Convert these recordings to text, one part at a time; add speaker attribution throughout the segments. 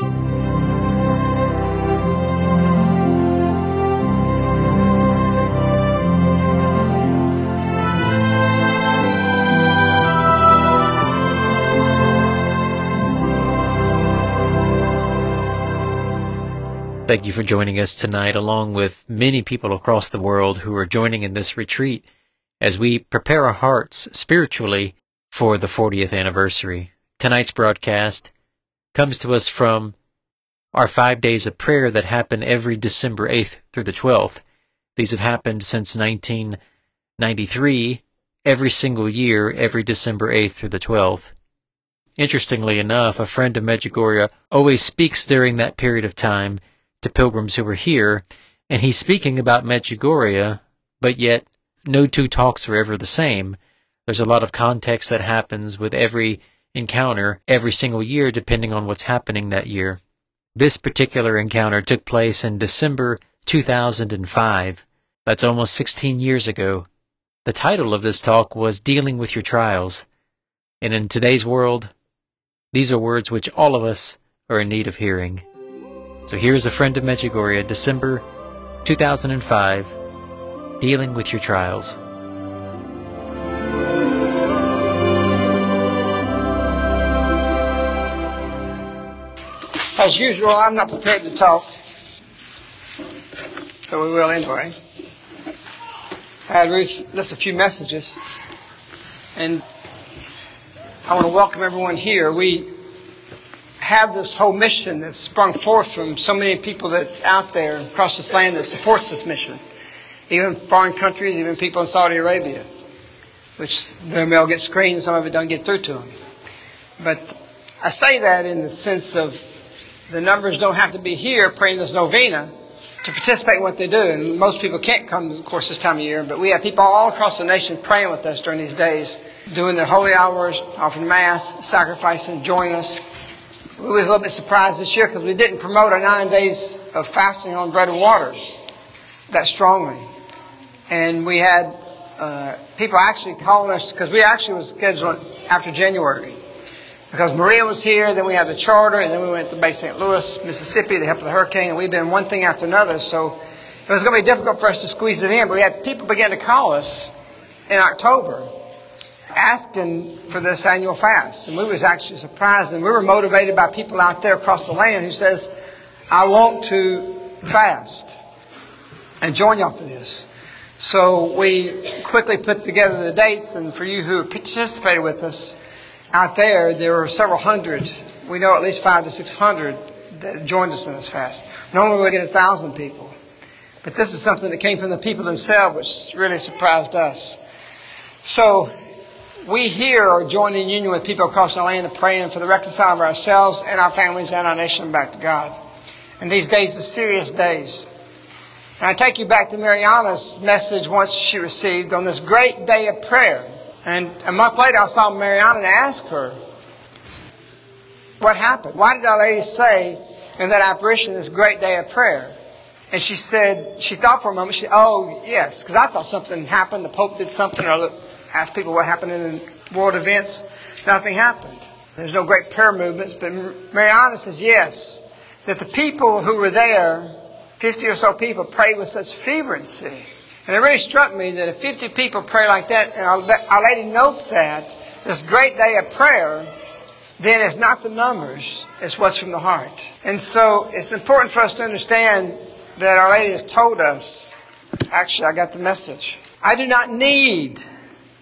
Speaker 1: Thank you for joining us tonight, along with many people across the world who are joining in this retreat as we prepare our hearts spiritually for the 40th anniversary. Tonight's broadcast comes to us from our five days of prayer that happen every December 8th through the 12th. These have happened since 1993, every single year, every December 8th through the 12th. Interestingly enough, a friend of Medjugorje always speaks during that period of time to pilgrims who are here, and he's speaking about Medjugorje, but yet no two talks are ever the same. There's a lot of context that happens with every encounter every single year depending on what's happening that year. This particular encounter took place in December 2005. That's almost 16 years ago. The title of this talk was Dealing with Your Trials. And in today's world, these are words which all of us are in need of hearing. So here's a friend of Medjugorje, December 2005, dealing with your trials.
Speaker 2: As usual, I'm not prepared to talk, but we will anyway. I had Ruth left a few messages, and I want to welcome everyone here. We have this whole mission that's sprung forth from so many people that's out there across this land that supports this mission. Even foreign countries, even people in Saudi Arabia, which their mail gets screened, some of it don't get through to them. But I say that in the sense of the numbers don't have to be here praying this novena to participate in what they do. And most people can't come, of course, this time of year, but we have people all across the nation praying with us during these days, doing their holy hours, offering Mass, sacrificing, joining us, we was a little bit surprised this year because we didn't promote our nine days of fasting on bread and water that strongly. And we had uh, people actually calling us because we actually was scheduled after January. Because Maria was here, then we had the charter, and then we went to Bay St. Louis, Mississippi to help with the hurricane, and we've been one thing after another. So it was going to be difficult for us to squeeze it in. But we had people begin to call us in October asking for this annual fast. And we was actually surprised. And we were motivated by people out there across the land who says, I want to fast and join y'all for this. So we quickly put together the dates. And for you who participated with us out there, there were several hundred. We know at least five to six hundred that joined us in this fast. Normally we get a thousand people. But this is something that came from the people themselves, which really surprised us. So we here are joining union with people across the land and praying for the reconcile of ourselves and our families and our nation back to God. And these days are serious days. And I take you back to Mariana's message once she received on this great day of prayer. And a month later, I saw Mariana and asked her, What happened? Why did Our Lady say in that apparition this great day of prayer? And she said, she thought for a moment, she said, Oh, yes, because I thought something happened. The Pope did something, or asked people what happened in world events, nothing happened. There's no great prayer movements, but Mariana says yes, that the people who were there, 50 or so people, prayed with such fervency. And it really struck me that if 50 people pray like that, and Our Lady notes that, this great day of prayer, then it's not the numbers, it's what's from the heart. And so it's important for us to understand that Our Lady has told us, actually, I got the message. I do not need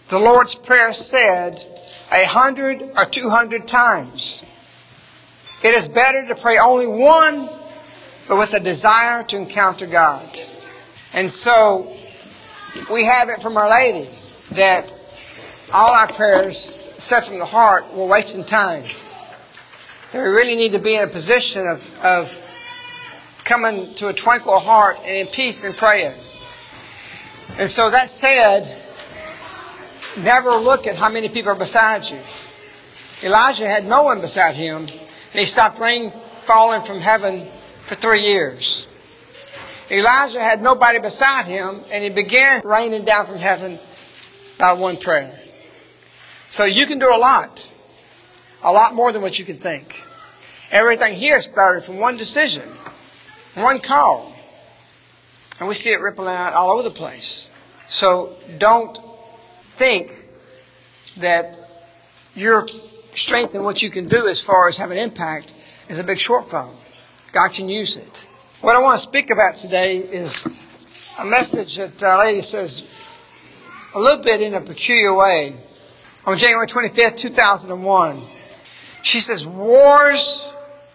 Speaker 2: the Lord's Prayer said a hundred or two hundred times. It is better to pray only one, but with a desire to encounter God. And so we have it from Our Lady that all our prayers set from the heart were wasting time. That we really need to be in a position of, of coming to a tranquil heart and in peace and praying. And so that said, Never look at how many people are beside you. Elijah had no one beside him, and he stopped rain falling from heaven for three years. Elijah had nobody beside him, and he began raining down from heaven by one prayer. So you can do a lot, a lot more than what you can think. Everything here started from one decision, one call. And we see it rippling out all over the place. So don't think that your strength and what you can do as far as having impact is a big shortfall. God can use it. What I want to speak about today is a message that Our Lady says a little bit in a peculiar way. On January 25th, 2001, she says, Wars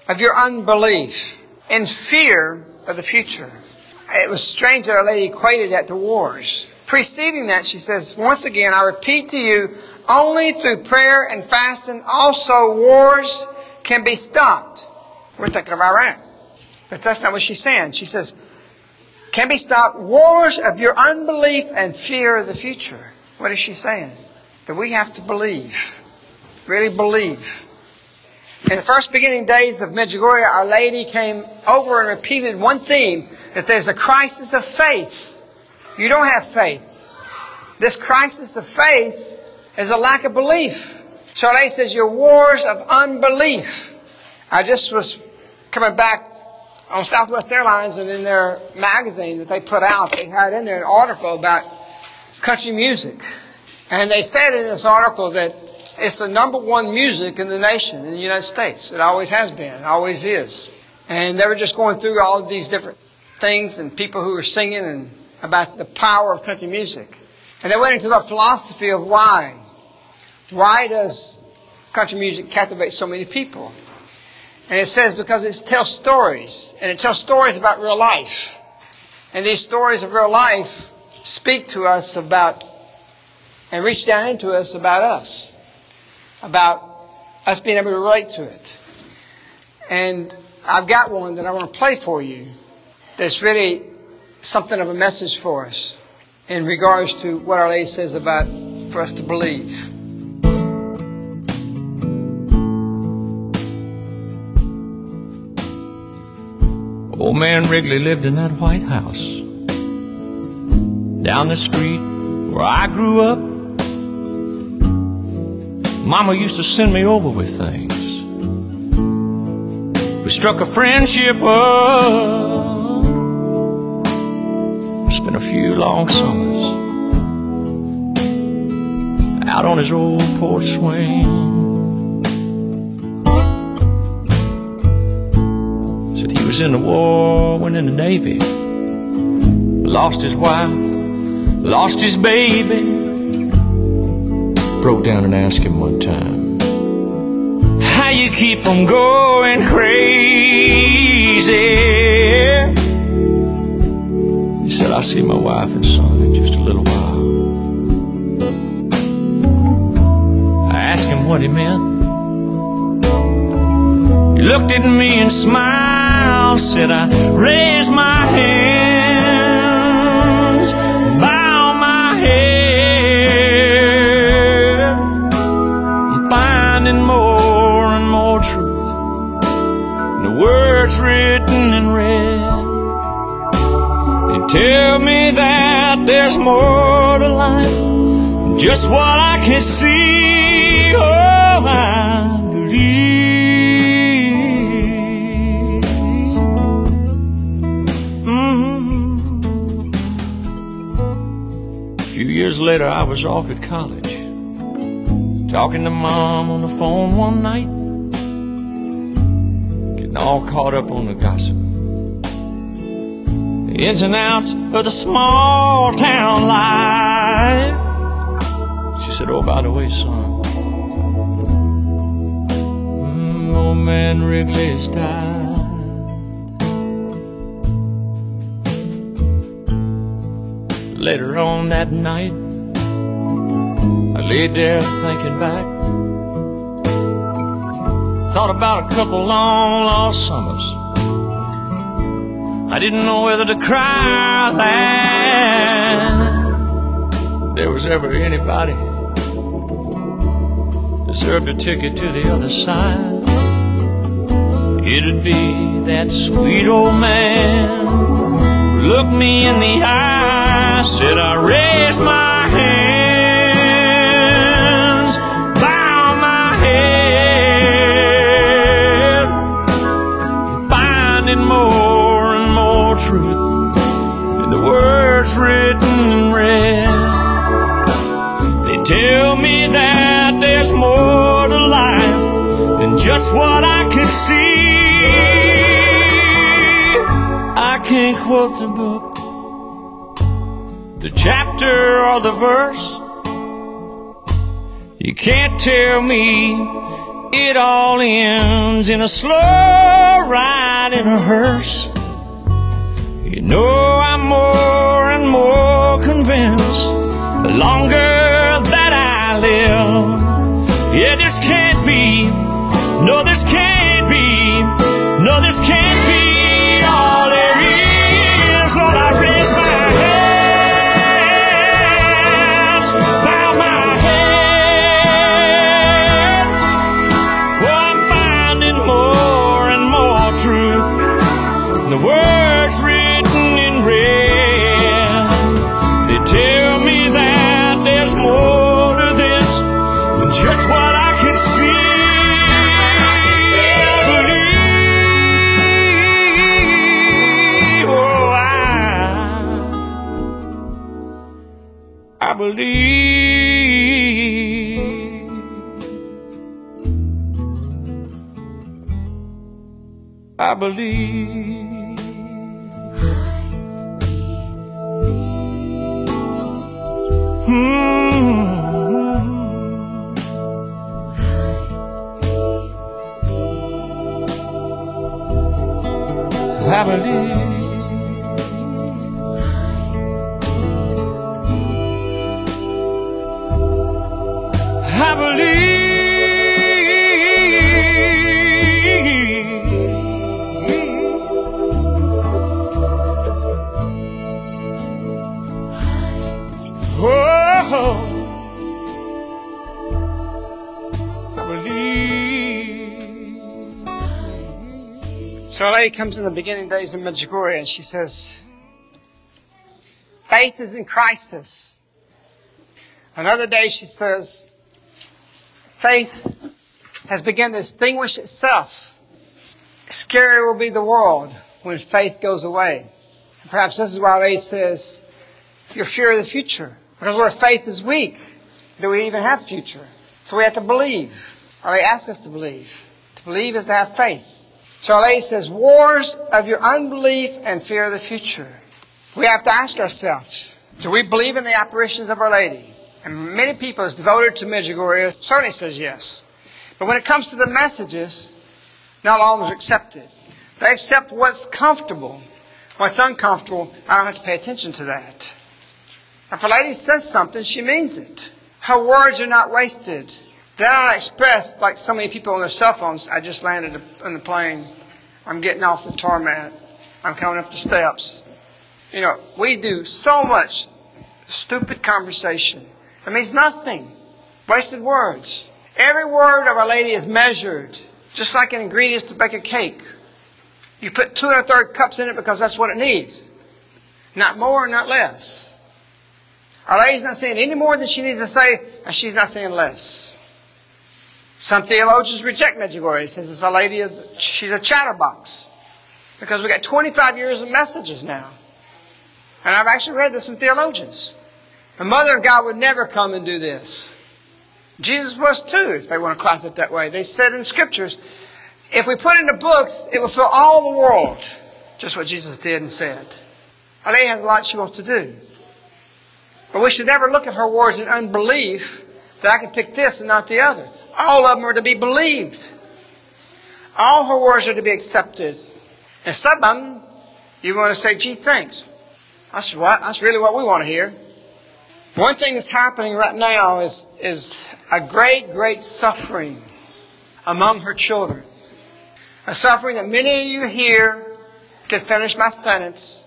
Speaker 2: of your unbelief and fear of the future. It was strange that Our Lady equated that to wars. Preceding that, she says, Once again, I repeat to you, only through prayer and fasting, also wars can be stopped. We're thinking of Iraq. But that's not what she's saying. She says, can be stopped wars of your unbelief and fear of the future. What is she saying? That we have to believe. Really believe. In the first beginning days of Medjugorje, Our Lady came over and repeated one theme, that there's a crisis of faith. You don't have faith. This crisis of faith is a lack of belief. So Our Lady says, your wars of unbelief. I just was coming back on Southwest Airlines and in their magazine that they put out, they had in there an article about country music. And they said in this article that it's the number one music in the nation, in the United States. It always has been, always is. And they were just going through all of these different things and people who were singing and about the power of country music. And they went into the philosophy of why. Why does country music captivate so many people? And it says because it tells stories, and it tells stories about real life. And these stories of real life speak to us about and reach down into us about us, about us being able to relate to it. And I've got one that I want to play for you that's really something of a message for us in regards to what Our Lady says about for us to believe.
Speaker 3: Old man Wrigley lived in that White House down the street where I grew up. Mama used to send me over with things. We struck a friendship up. Spent a few long summers out on his old porch swing. Was in the war, went in the Navy, lost his wife, lost his baby. Broke down and asked him one time, How you keep from going crazy? He said, I'll see my wife and son in just a little while. I asked him what he meant. He looked at me and smiled, said, I raise my hands, bow my head. I'm finding more and more truth in the words written in red. They tell me that there's more to life than just what I can see. Oh, I later, I was off at college, talking to mom on the phone one night, getting all caught up on the gossip the ins and outs of the small town life. She said, Oh, by the way, son, mm, old man Wrigley's died. Later on that night, laid there thinking back. Thought about a couple long lost summers. I didn't know whether to cry or laugh. There was ever anybody deserved a ticket to the other side. It'd be that sweet old man who looked me in the eye, said I raised my hands, written in red. They tell me that there's more to life than just what I can see. I can't quote the book, the chapter or the verse. You can't tell me it all ends in a slow ride in a hearse. You know I'm more and more convinced the longer that I live. Yeah, this can't be, no, this can't be, no, this can't be believe. I believe.
Speaker 2: Lady comes in the beginning days of Medjugorje and she says, faith is in crisis. Another day she says, faith has begun to extinguish itself. Scary will be the world when faith goes away. And perhaps this is why lady says, your fear of the future. Because where faith is weak, do we even have future? So we have to believe. Or they ask us to believe. To believe is to have faith. Lady says, wars of your unbelief and fear of the future. We have to ask ourselves, do we believe in the apparitions of Our Lady? And many people is devoted to Medjugorje certainly says yes. But when it comes to the messages, not all are accepted. They accept what's comfortable. What's uncomfortable, I don't have to pay attention to that. If a lady says something, she means it. Her words are not wasted. Not expressed like so many people on their cell phones. I just landed on the plane. I'm getting off the tarmac. I'm coming up the steps. You know, we do so much stupid conversation. It means nothing. Wasted words. Every word of Our Lady is measured, just like an ingredients to bake a cake. You put two and a third cups in it because that's what it needs. Not more, not less. Our Lady's not saying any more than she needs to say, and she's not saying less. Some theologians reject Medjugorje. Says it's a lady, she's a chatterbox. Because we got 25 years of messages now. And I've actually read this from theologians. The Mother of God would never come and do this. Jesus was too, if they want to class it that way. They said in scriptures, if we put in the books, it will fill all the world. Just what Jesus did and said. Our Lady has a lot she wants to do. But we should never look at her words in unbelief that I can pick this and not the other. All of them are to be believed. All her words are to be accepted. And some of them, you want to say, gee, thanks. That's what, that's really what we want to hear. One thing that's happening right now is, is a great, great suffering among her children. A suffering that many of you here can finish my sentence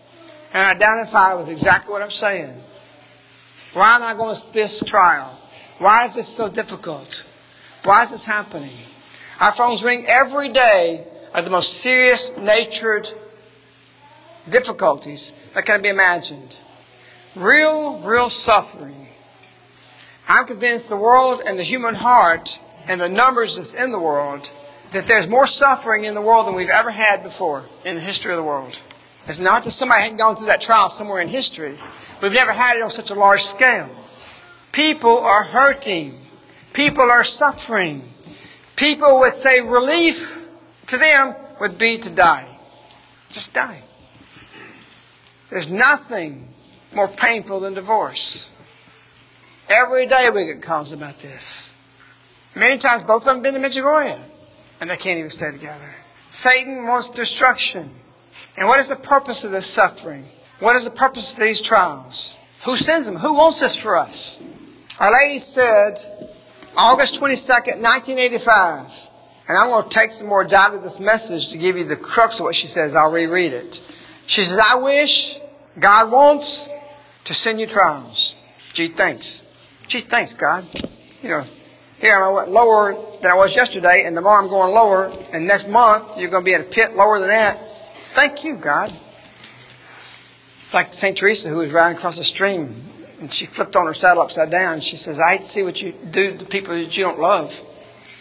Speaker 2: and identify with exactly what I'm saying. Why am I going to this trial? Why is this so difficult? Why is this happening? Our phones ring every day of the most serious natured difficulties that can be imagined. Real, real suffering. I'm convinced the world and the human heart and the numbers that's in the world that there's more suffering in the world than we've ever had before in the history of the world. It's not that somebody hadn't gone through that trial somewhere in history. We've never had it on such a large scale. People are hurting. People are suffering. People would say relief to them would be to die. Just die. There's nothing more painful than divorce. Every day we get calls about this. Many times both of them been to Medjugorje, and they can't even stay together. Satan wants destruction. And what is the purpose of this suffering? What is the purpose of these trials? Who sends them? Who wants this for us? Our Lady said, August 22nd, 1985, and I'm going to take some words out of this message to give you the crux of what she says. I'll reread it. She says, I wish, God wants to send you trials. Gee, thanks. Gee, thanks, God. You know, here I went lower than I was yesterday, and tomorrow I'm going lower, and next month you're going to be at a pit lower than that. Thank you, God. It's like St. Teresa who was riding across a stream, and she flipped on her saddle upside down. She says, I see what you do to people that you don't love,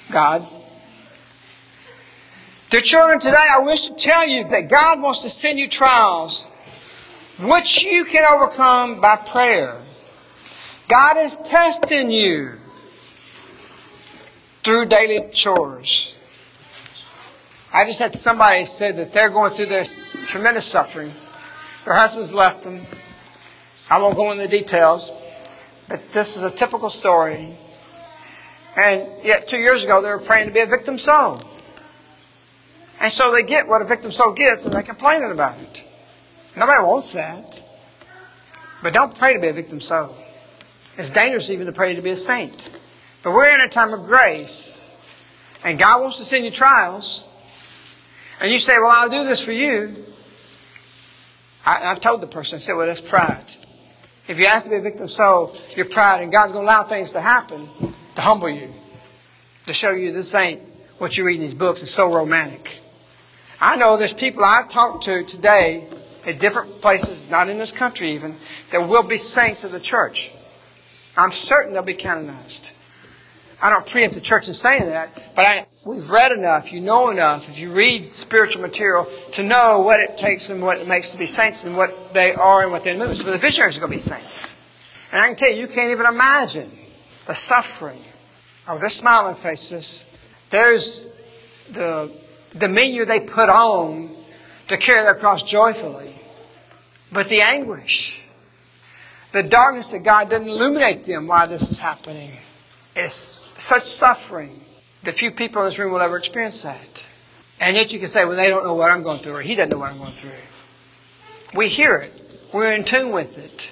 Speaker 2: God. Dear children, today I wish to tell you that God wants to send you trials which you can overcome by prayer. God is testing you through daily chores. I just had somebody say that they're going through this tremendous suffering. Their husbands left them. I won't go into the details, but this is a typical story. And yet, two years ago, they were praying to be a victim soul. And so they get what a victim soul gets and they're complaining about it. Nobody wants that. But don't pray to be a victim soul. It's dangerous even to pray to be a saint. But we're in a time of grace. And God wants to send you trials. And you say, well, I'll do this for you. I, I told the person, I said, well, that's pride. If you ask to be a victim soul, you're pride. And God's going to allow things to happen to humble you. To show you this ain't what you read in these books. It's so romantic. I know there's people I've talked to today at different places, not in this country even, that will be saints of the church. I'm certain they'll be canonized. I don't preempt the church in saying that, but I, we've read enough, you know enough, if you read spiritual material, to know what it takes and what it makes to be saints and what they are and what they're moving. So the visionaries are going to be saints. And I can tell you, you can't even imagine the suffering of their smiling faces. There's the demeanor they put on to carry their cross joyfully. But the anguish, the darkness that God doesn't illuminate them while this is happening, is such suffering that few people in this room will ever experience that. And yet you can say, well, they don't know what I'm going through, or he doesn't know what I'm going through. We hear it. We're in tune with it.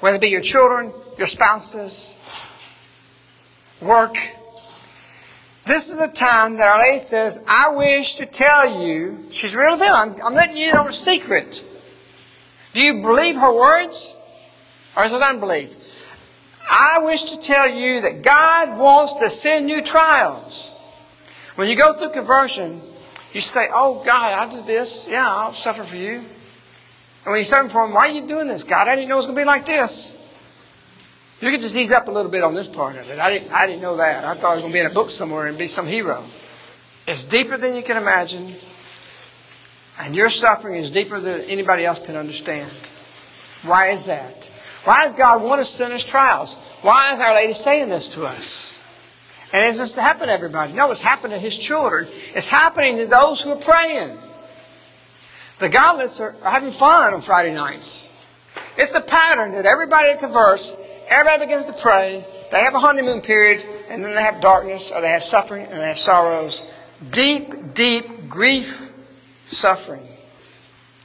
Speaker 2: Whether it be your children, your spouses, work, this is a time that Our Lady says, I wish to tell you, she's real revealing, I'm, I'm letting you know a secret. Do you believe her words? Or is it unbelief? I wish to tell you that God wants to send you trials. When you go through conversion, you say, Oh God, I did this. Yeah, I'll suffer for you. And when you suffer for him, why are you doing this, God? I didn't know it was going to be like this. You could just ease up a little bit on this part of it. I didn't, I didn't know that. I thought I was going to be in a book somewhere and be some hero. It's deeper than you can imagine. And your suffering is deeper than anybody else can understand. Why is that? Why does God want to send us trials? Why is Our Lady saying this to us? And is this to happen to everybody? No, it's happening to His children. It's happening to those who are praying. The godless are, are having fun on Friday nights. It's a pattern that everybody that converts Everybody begins to pray. They have a honeymoon period, and then they have darkness, or they have suffering, and they have sorrows. Deep, deep grief, suffering.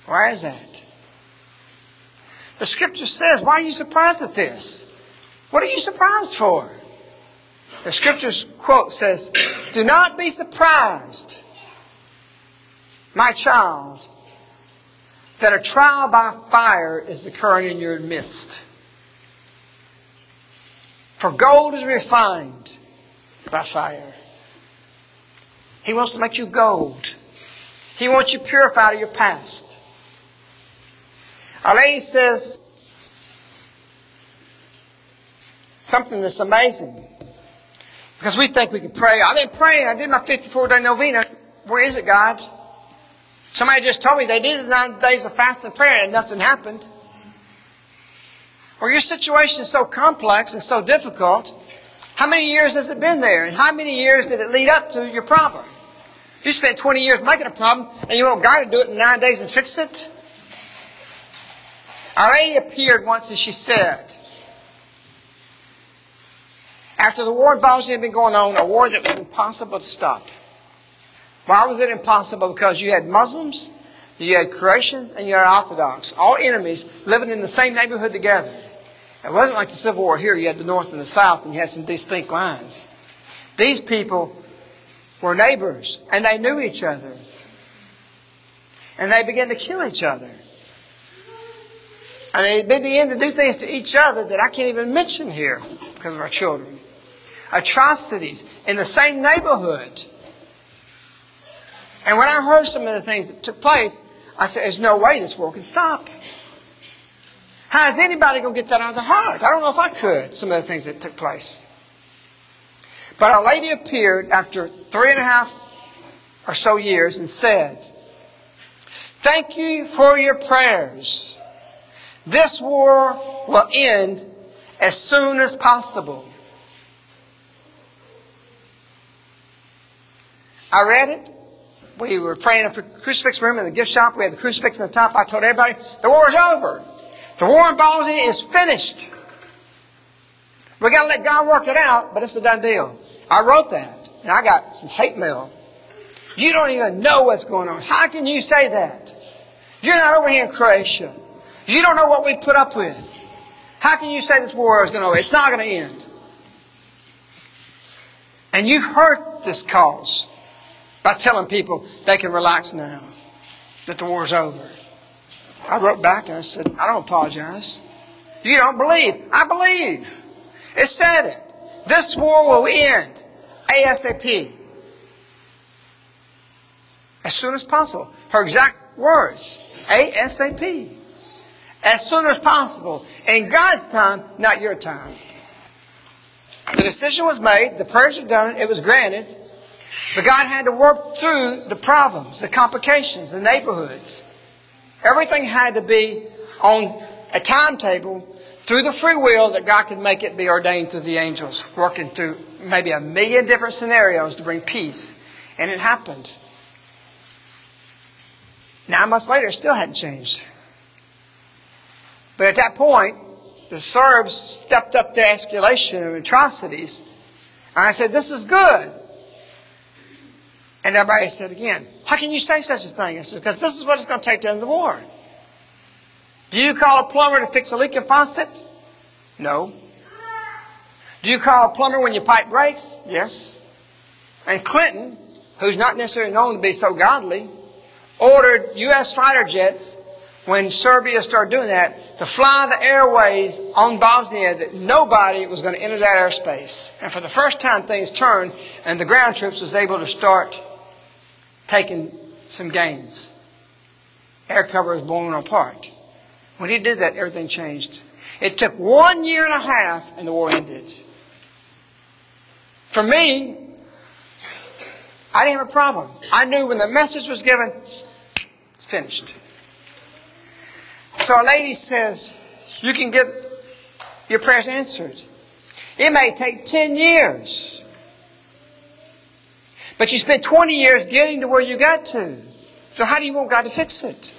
Speaker 2: Why is that? The scripture says, why are you surprised at this? What are you surprised for? The scripture's quote says, Do not be surprised, my child, that a trial by fire is occurring in your midst. For gold is refined by fire. He wants to make you gold. He wants you purified of your past. Lady says something that's amazing. Because we think we can pray. I've been praying. I did my 54 day novena. Where is it, God? Somebody just told me they did nine days of fasting and prayer and nothing happened. Or your situation is so complex and so difficult. How many years has it been there? And how many years did it lead up to your problem? You spent 20 years making a problem and you want God to do it in nine days and fix it? Our lady appeared once and she said, after the war in Bosnia had been going on, a war that was impossible to stop. Why was it impossible? Because you had Muslims, you had Croatians, and you had Orthodox, all enemies living in the same neighborhood together. It wasn't like the Civil War here. You had the North and the South, and you had some distinct lines. These people were neighbors, and they knew each other. And they began to kill each other. And they began to do things to each other that I can't even mention here because of our children. Atrocities in the same neighborhood. And when I heard some of the things that took place, I said, there's no way this war can stop. How is anybody going to get that out of their heart? I don't know if I could, some of the things that took place. But a lady appeared after three and a half or so years and said, Thank you for your prayers. This war will end as soon as possible. I read it. We were praying for crucifix room in the gift shop. We had the crucifix on the top. I told everybody, the war is over. The war in Bosnia is finished. We got to let God work it out, but it's a done deal. I wrote that, and I got some hate mail. You don't even know what's going on. How can you say that? You're not over here in Croatia. You don't know what we put up with. How can you say this war is going to end? It's not going to end. And you've hurt this cause by telling people they can relax now, that the war's over. I wrote back and I said, I don't apologize. You don't believe. I believe. It said it. This war will end ASAP. As soon as possible. Her exact words. ASAP. As soon as possible. In God's time, not your time. The decision was made. The prayers were done. It was granted. But God had to work through the problems, the complications, the neighborhoods. Everything had to be on a timetable through the free will that God could make it be ordained through the angels, working through maybe a million different scenarios to bring peace. And it happened. Nine months later, it still hadn't changed. But at that point, the Serbs stepped up the escalation of atrocities. And I said, This is good. And everybody said again, How can you say such a thing? I said, Because this is what it's going to take to end the war. Do you call a plumber to fix a leaking faucet? No. Do you call a plumber when your pipe breaks? Yes. And Clinton, who's not necessarily known to be so godly, ordered U.S. fighter jets when Serbia started doing that to fly the airways on Bosnia that nobody was going to enter that airspace. And for the first time, things turned, and the ground troops was able to start taking some gains. Air cover was blown apart. When he did that, everything changed. It took one year and a half, and the war ended. For me, I didn't have a problem. I knew when the message was given, it's finished. So a lady says, you can get your prayers answered. It may take 10 years. But you spent 20 years getting to where you got to. So how do you want God to fix it?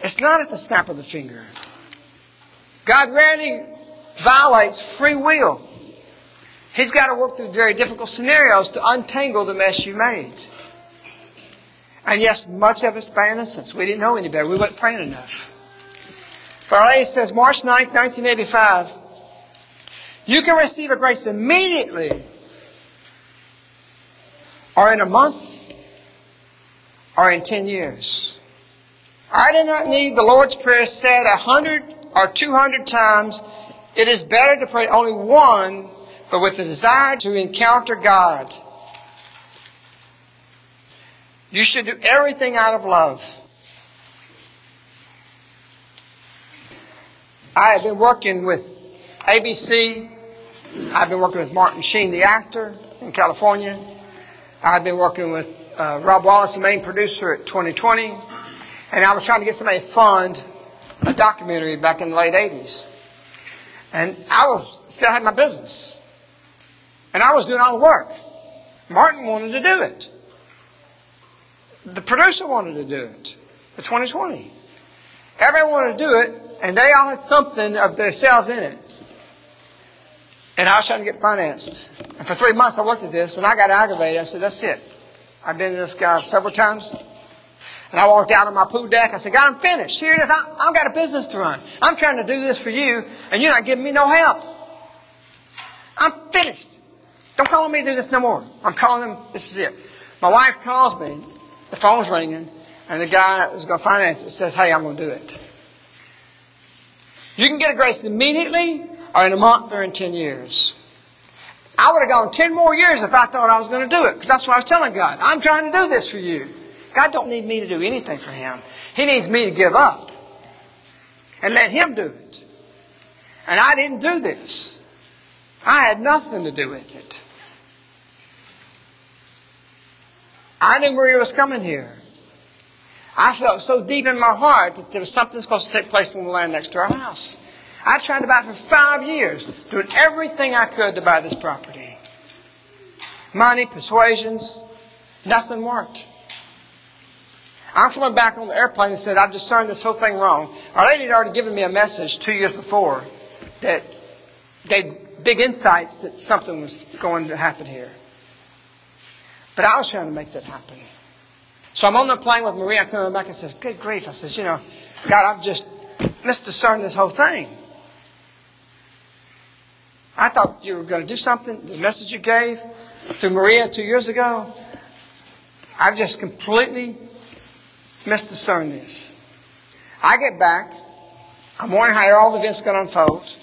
Speaker 2: It's not at the snap of the finger. God rarely violates free will. He's got to work through very difficult scenarios to untangle the mess you made. And yes, much of it's by innocence. We didn't know any better. We weren't praying enough. Lady says, March 9, 1985, you can receive a grace immediately, or in a month, or in 10 years. I do not need the Lord's Prayer said a hundred or two hundred times. It is better to pray only one, but with the desire to encounter God. You should do everything out of love. I have been working with ABC I've been working with Martin Sheen, the actor, in California. I've been working with uh, Rob Wallace, the main producer at 2020. And I was trying to get somebody to fund a documentary back in the late 80s. And I was still had my business. And I was doing all the work. Martin wanted to do it. The producer wanted to do it. The 2020. Everyone wanted to do it, and they all had something of themselves in it. And I was trying to get financed. And for three months I looked at this, and I got aggravated. I said, that's it. I've been to this guy several times. And I walked out on my pool deck. I said, God, I'm finished. Here it is. I, I've got a business to run. I'm trying to do this for you, and you're not giving me no help. I'm finished. Don't call me to do this no more. I'm calling them, this is it. My wife calls me, the phone's ringing, and the guy who's going to finance it says, hey, I'm going to do it. You can get a grace immediately, or in a month, or in 10 years. I would have gone 10 more years if I thought I was going to do it, because that's what I was telling God. I'm trying to do this for you. God don't need me to do anything for him. He needs me to give up and let him do it. And I didn't do this. I had nothing to do with it. I knew Maria was coming here. I felt so deep in my heart that there was something supposed to take place in the land next to our house. I tried to buy for five years, doing everything I could to buy this property. Money, persuasions, nothing worked. I'm coming back on the airplane and said, I've discerned this whole thing wrong. Our lady had already given me a message two years before that gave big insights that something was going to happen here. But I was trying to make that happen. So I'm on the plane with Maria. I come back and says, Good grief. I says, You know, God, I've just misdiscerned this whole thing. I thought you were going to do something. The message you gave to Maria two years ago, I've just completely misdiscerned this. I get back. I'm wondering how all the events going to unfold.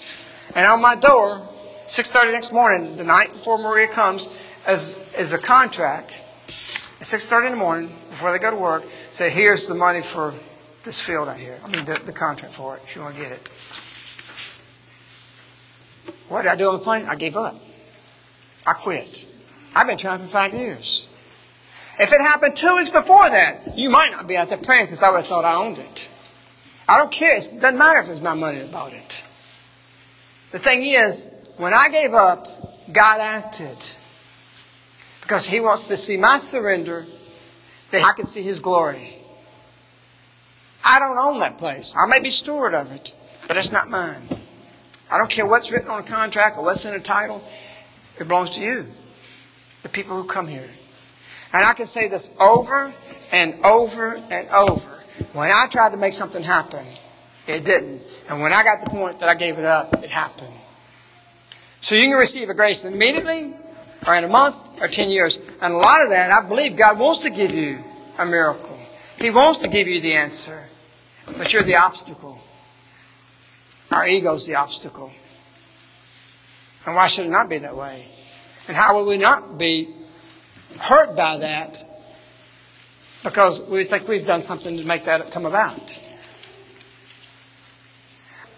Speaker 2: And on my door, 6.30 next morning, the night before Maria comes, is, is a contract at 6.30 in the morning, before they go to work, say, here's the money for this field out here. I mean, the, the contract for it, if you want to get it. What did I do on the plane? I gave up. I quit. I've been trying for five years. If it happened two weeks before that, you might not be out there praying because I would have thought I owned it. I don't care. It doesn't matter if it's my money that bought it. The thing is, when I gave up, God acted. Because He wants to see my surrender, that I can see His glory. I don't own that place. I may be steward of it, but it's not mine. I don't care what's written on a contract or what's in a title. It belongs to you, the people who come here. And I can say this over and over and over. When I tried to make something happen, it didn't. And when I got the point that I gave it up, it happened. So you can receive a grace immediately, or in a month, or 10 years. And a lot of that, I believe God wants to give you a miracle. He wants to give you the answer. But you're the obstacle. Our ego's the obstacle. And why should it not be that way? And how will we not be hurt by that because we think we've done something to make that come about.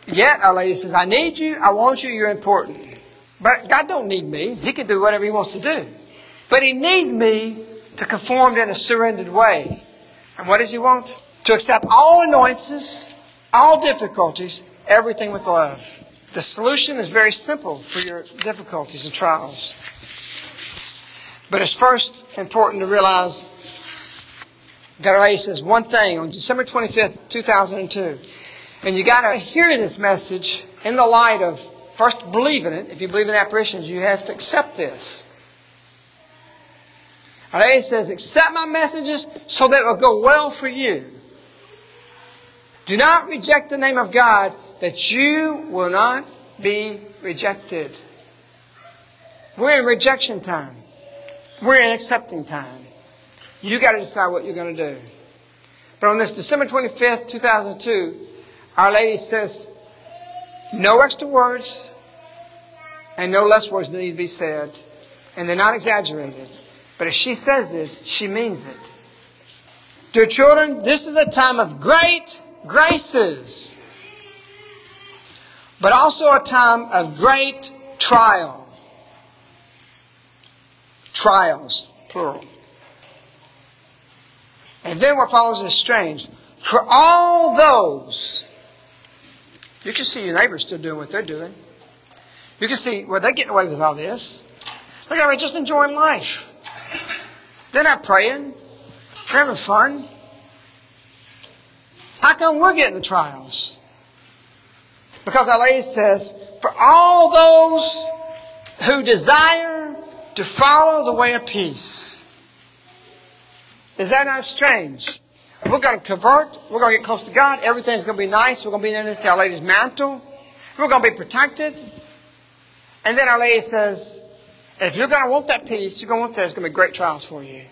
Speaker 2: Yet Our Lady says, I need you, I want you, you're important. But God don't need me. He can do whatever He wants to do. But He needs me to conform in a surrendered way. And what does He want? To accept all annoyances, all difficulties, everything with love. The solution is very simple for your difficulties and trials. But it's first important to realize Our says one thing on December 25th, 2002. And you got to hear this message in the light of first believing it. If you believe in apparitions, you have to accept this. Lady says, accept my messages so that it will go well for you. Do not reject the name of God that you will not be rejected. We're in rejection time. We're in accepting time. You got to decide what you're going to do. But on this December 25th, 2002, Our Lady says, no extra words and no less words need to be said. And they're not exaggerated. But if she says this, she means it. Dear children, this is a time of great graces, but also a time of great trial. trials, plural. And then what follows is strange. For all those, you can see your neighbors still doing what they're doing. You can see, well, they're getting away with all this. Look at them, just enjoying life. They're not praying. They're having fun. How come we're getting the trials? Because our lady says, for all those who desire to follow the way of peace. Is that not strange? We're going to convert. We're going to get close to God. Everything's going to be nice. We're going to be underneath Our Lady's mantle. We're going to be protected. And then Our Lady says, if you're going to want that peace, you're going to want that. There's going to be great trials for you.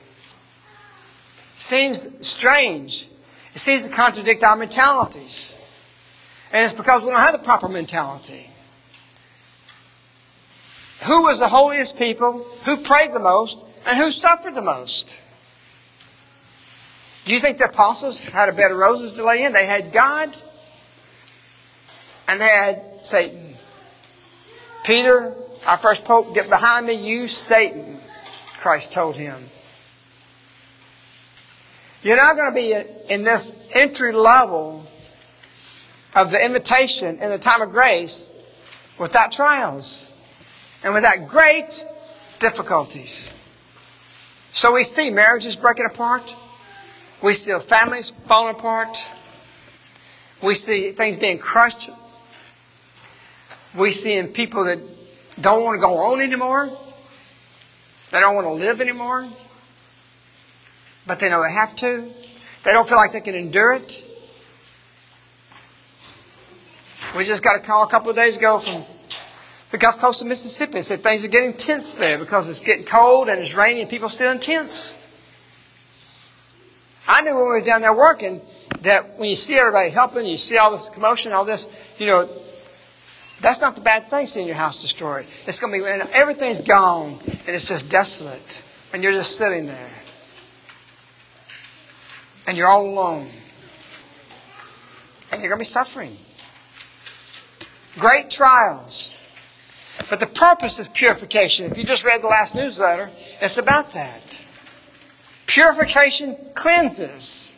Speaker 2: Seems strange. It seems to contradict our mentalities. And it's because we don't have the proper mentality. Who was the holiest people? Who prayed the most? And who suffered the most? Do you think the apostles had a bed of roses to lay in? They had God and they had Satan. Peter, our first pope, get behind me, you Satan, Christ told him. You're not going to be in this entry level of the invitation in the time of grace without trials and without great difficulties. So we see marriages breaking apart. We see families falling apart. We see things being crushed. We see in people that don't want to go on anymore. They don't want to live anymore. But they know they have to. They don't feel like they can endure it. We just got a call a couple of days ago from the Gulf Coast of Mississippi and said things are getting tense there because it's getting cold and it's raining and people are still in tents. I knew when we were down there working that when you see everybody helping, you see all this commotion, all this, you know, that's not the bad thing seeing your house destroyed. It's going to be when everything's gone and it's just desolate and you're just sitting there and you're all alone and you're going to be suffering. Great trials. But the purpose is purification. If you just read the last newsletter, it's about that. Purification cleanses.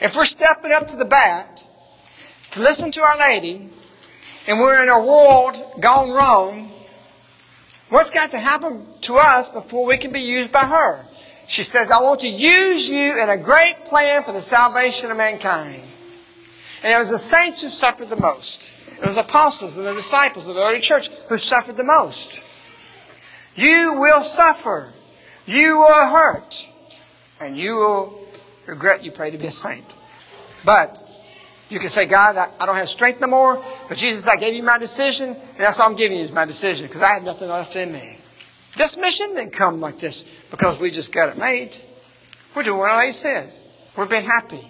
Speaker 2: If we're stepping up to the bat to listen to Our Lady, and we're in a world gone wrong, what's got to happen to us before we can be used by her? She says, I want to use you in a great plan for the salvation of mankind. And it was the saints who suffered the most. It was the apostles and the disciples of the early church who suffered the most. You will suffer. You will hurt. And you will regret you pray to be a saint. But you can say, God, I, don't have strength no more. But Jesus, I gave you my decision. And that's all I'm giving you is my decision. Because I have nothing left in me. This mission didn't come like this because we just got it made. We're doing what I said. We're being happy.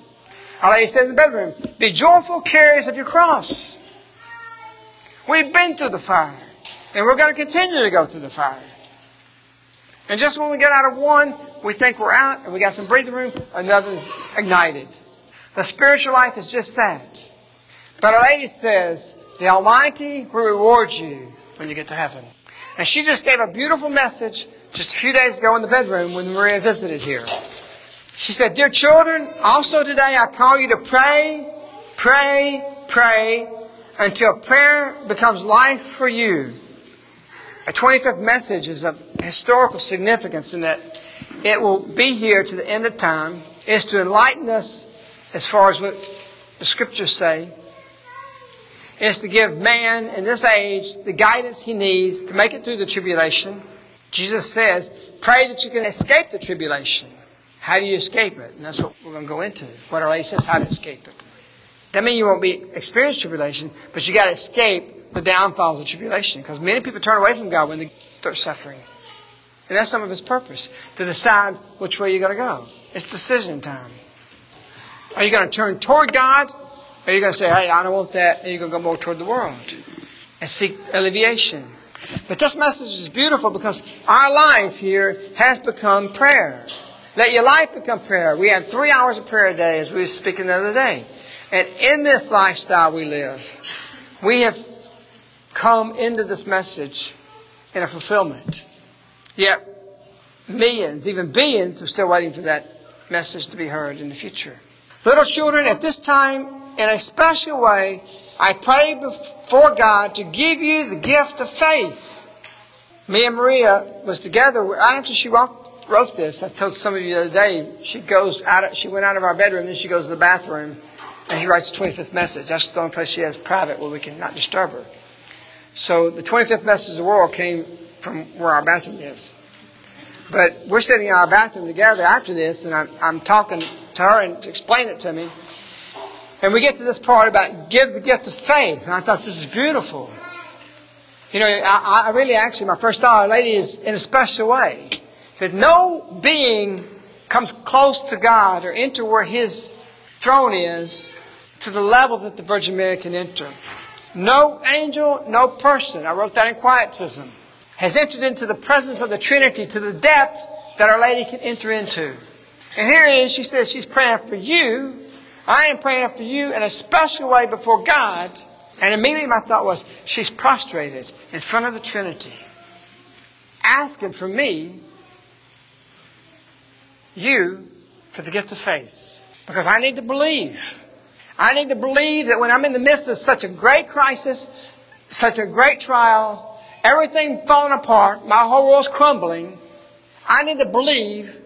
Speaker 2: Our Lady said in the bedroom, Be joyful carriers of your cross. We've been through the fire. And we're going to continue to go through the fire. And just when we get out of one, we think we're out and we got some breathing room, another's ignited. The spiritual life is just that. But Our Lady says, the Almighty will reward you when you get to heaven. And she just gave a beautiful message just a few days ago in the bedroom when Maria visited here. She said, Dear children, also today I call you to pray, pray, pray until prayer becomes life for you. A 25th message is of historical significance in that it will be here to the end of time, is to enlighten us as far as what the scriptures say, is to give man in this age the guidance he needs to make it through the tribulation. Jesus says, pray that you can escape the tribulation. How do you escape it? And that's what we're going to go into. What our lady says, how to escape it. That means you won't be experience tribulation, but you got to escape the downfalls of tribulation. Because many people turn away from God when they start suffering. And that's some of His purpose, to decide which way you're going to go. It's decision time. Are you going to turn toward God? Or are you going to say, hey, I don't want that, and you're going to go more toward the world and seek alleviation? But this message is beautiful because our life here has become prayer. Let your life become prayer. We have three hours of prayer a day, as we were speaking the other day. And in this lifestyle we live, we have come into this message in a fulfillment. Yet, millions, even billions, are still waiting for that message to be heard in the future. Little children, at this time, in a special way, I pray before God to give you the gift of faith. Me and Maria was together after she wrote, this. I told some of you the other day. She goes out. Of, she went out of our bedroom, then she goes to the bathroom, and she writes the 25th message. That's the only place she has private where we can not disturb her. So the 25th message of the world came from where our bathroom is. But we're sitting in our bathroom together after this, and I'm, I'm talking to her and explain it to me. And we get to this part about give the gift of faith. And I thought this is beautiful. You know, I, I really actually, my first thought, Our Lady is in a special way. That no being comes close to God or enter where His throne is to the level that the Virgin Mary can enter. No angel, no person, I wrote that in Quietism, has entered into the presence of the Trinity to the depth that Our Lady can enter into. And here it is, she says she's praying for you. I am praying for you in a special way before God. And immediately my thought was, she's prostrated in front of the Trinity, asking for me, you, for the gift of faith. Because I need to believe. I need to believe that when I'm in the midst of such a great crisis, such a great trial, everything falling apart, my whole world's crumbling, I need to believe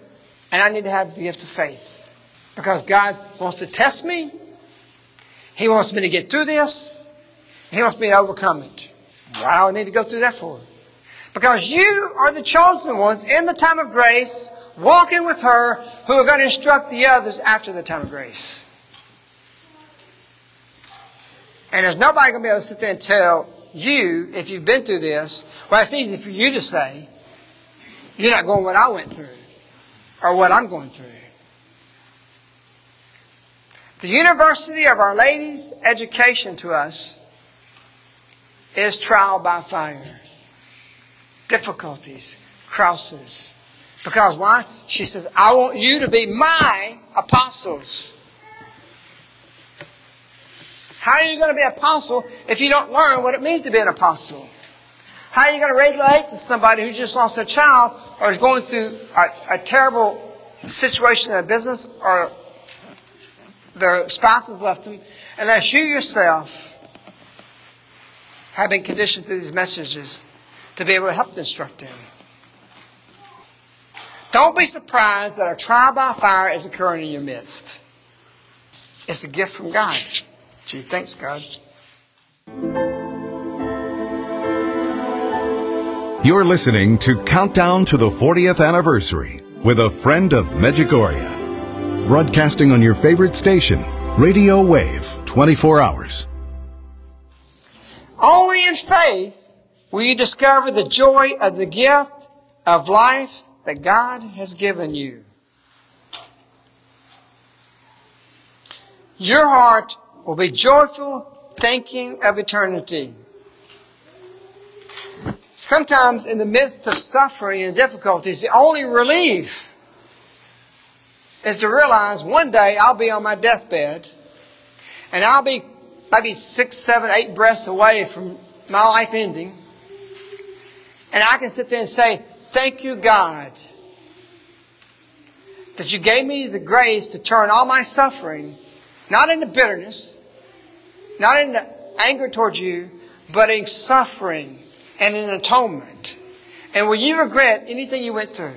Speaker 2: and I need to have the gift of faith. Because God wants to test me. He wants me to get through this. He wants me to overcome it. Why do I need to go through that for? Because you are the chosen ones in the time of grace, walking with her, who are going to instruct the others after the time of grace. And there's nobody going to be able to sit there and tell you, if you've been through this, well, it's easy for you to say, you're not going what I went through or what I'm going through. The University of Our Lady's education to us is trial by fire, difficulties, crosses. Because why? She says, I want you to be my apostles. How are you going to be apostle if you don't learn what it means to be an apostle? How are you going to relate to somebody who just lost a child or is going through a, a terrible situation in business or their spouse has left them unless you yourself have been conditioned through these messages to be able to help instruct them? Don't be surprised that a trial by fire is occurring in your midst. It's a gift from God. Gee, thanks, God.
Speaker 4: You're listening to Countdown to the 40th Anniversary with a friend of Medjugorje. Broadcasting on your favorite station, Radio Wave, 24 hours.
Speaker 2: Only in faith will you discover the joy of the gift of life that God has given you. Your heart will be joyful, thinking of eternity. Sometimes in the midst of suffering and difficulties, the only relief is to realize one day I'll be on my deathbed and I'll be maybe six, seven, eight breaths away from my life ending. And I can sit there and say, Thank you, God, that you gave me the grace to turn all my suffering, not into bitterness, not into anger towards you, but in suffering and an atonement. And will you regret anything you went through?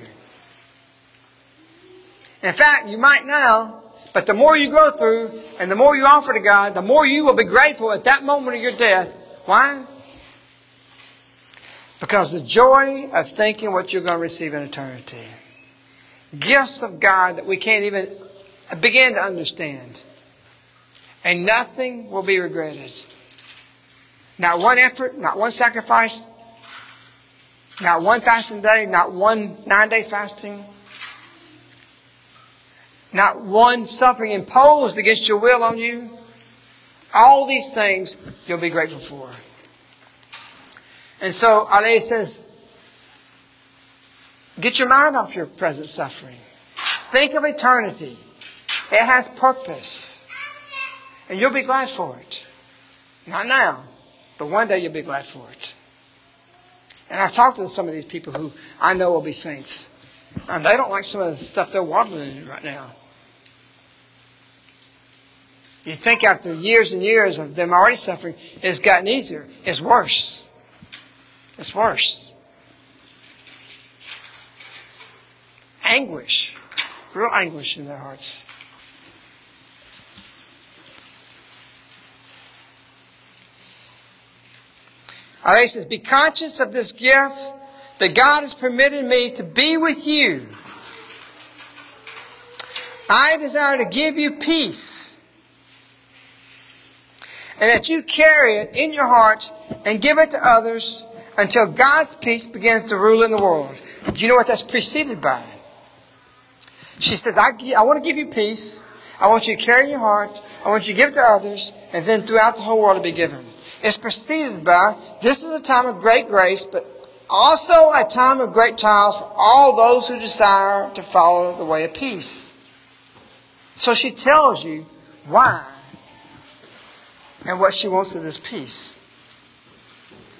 Speaker 2: In fact, you might now, but the more you go through and the more you offer to God, the more you will be grateful at that moment of your death. Why? Because the joy of thinking what you're going to receive in eternity. Gifts of God that we can't even begin to understand. And nothing will be regretted. Not one effort, not one sacrifice, not one fasting day, not one nine day fasting, not one suffering imposed against your will on you. All these things you'll be grateful for. And so Lady says, get your mind off your present suffering. Think of eternity. It has purpose. And you'll be glad for it. Not now, but one day you'll be glad for it. And I've talked to some of these people who I know will be saints. And they don't like some of the stuff they're waddling in right now. You think after years and years of them already suffering, it's gotten easier. It's worse. It's worse. Anguish. Real anguish in their hearts. Alright, says, Be conscious of this gift that God has permitted me to be with you. I desire to give you peace. And that you carry it in your hearts and give it to others until God's peace begins to rule in the world. Do you know what that's preceded by? She says, I, I want to give you peace. I want you to carry in your heart. I want you to give it to others. And then throughout the whole world to be given. It's preceded by, this is a time of great grace, but also a time of great trials for all those who desire to follow the way of peace. So she tells you why and what she wants in this peace.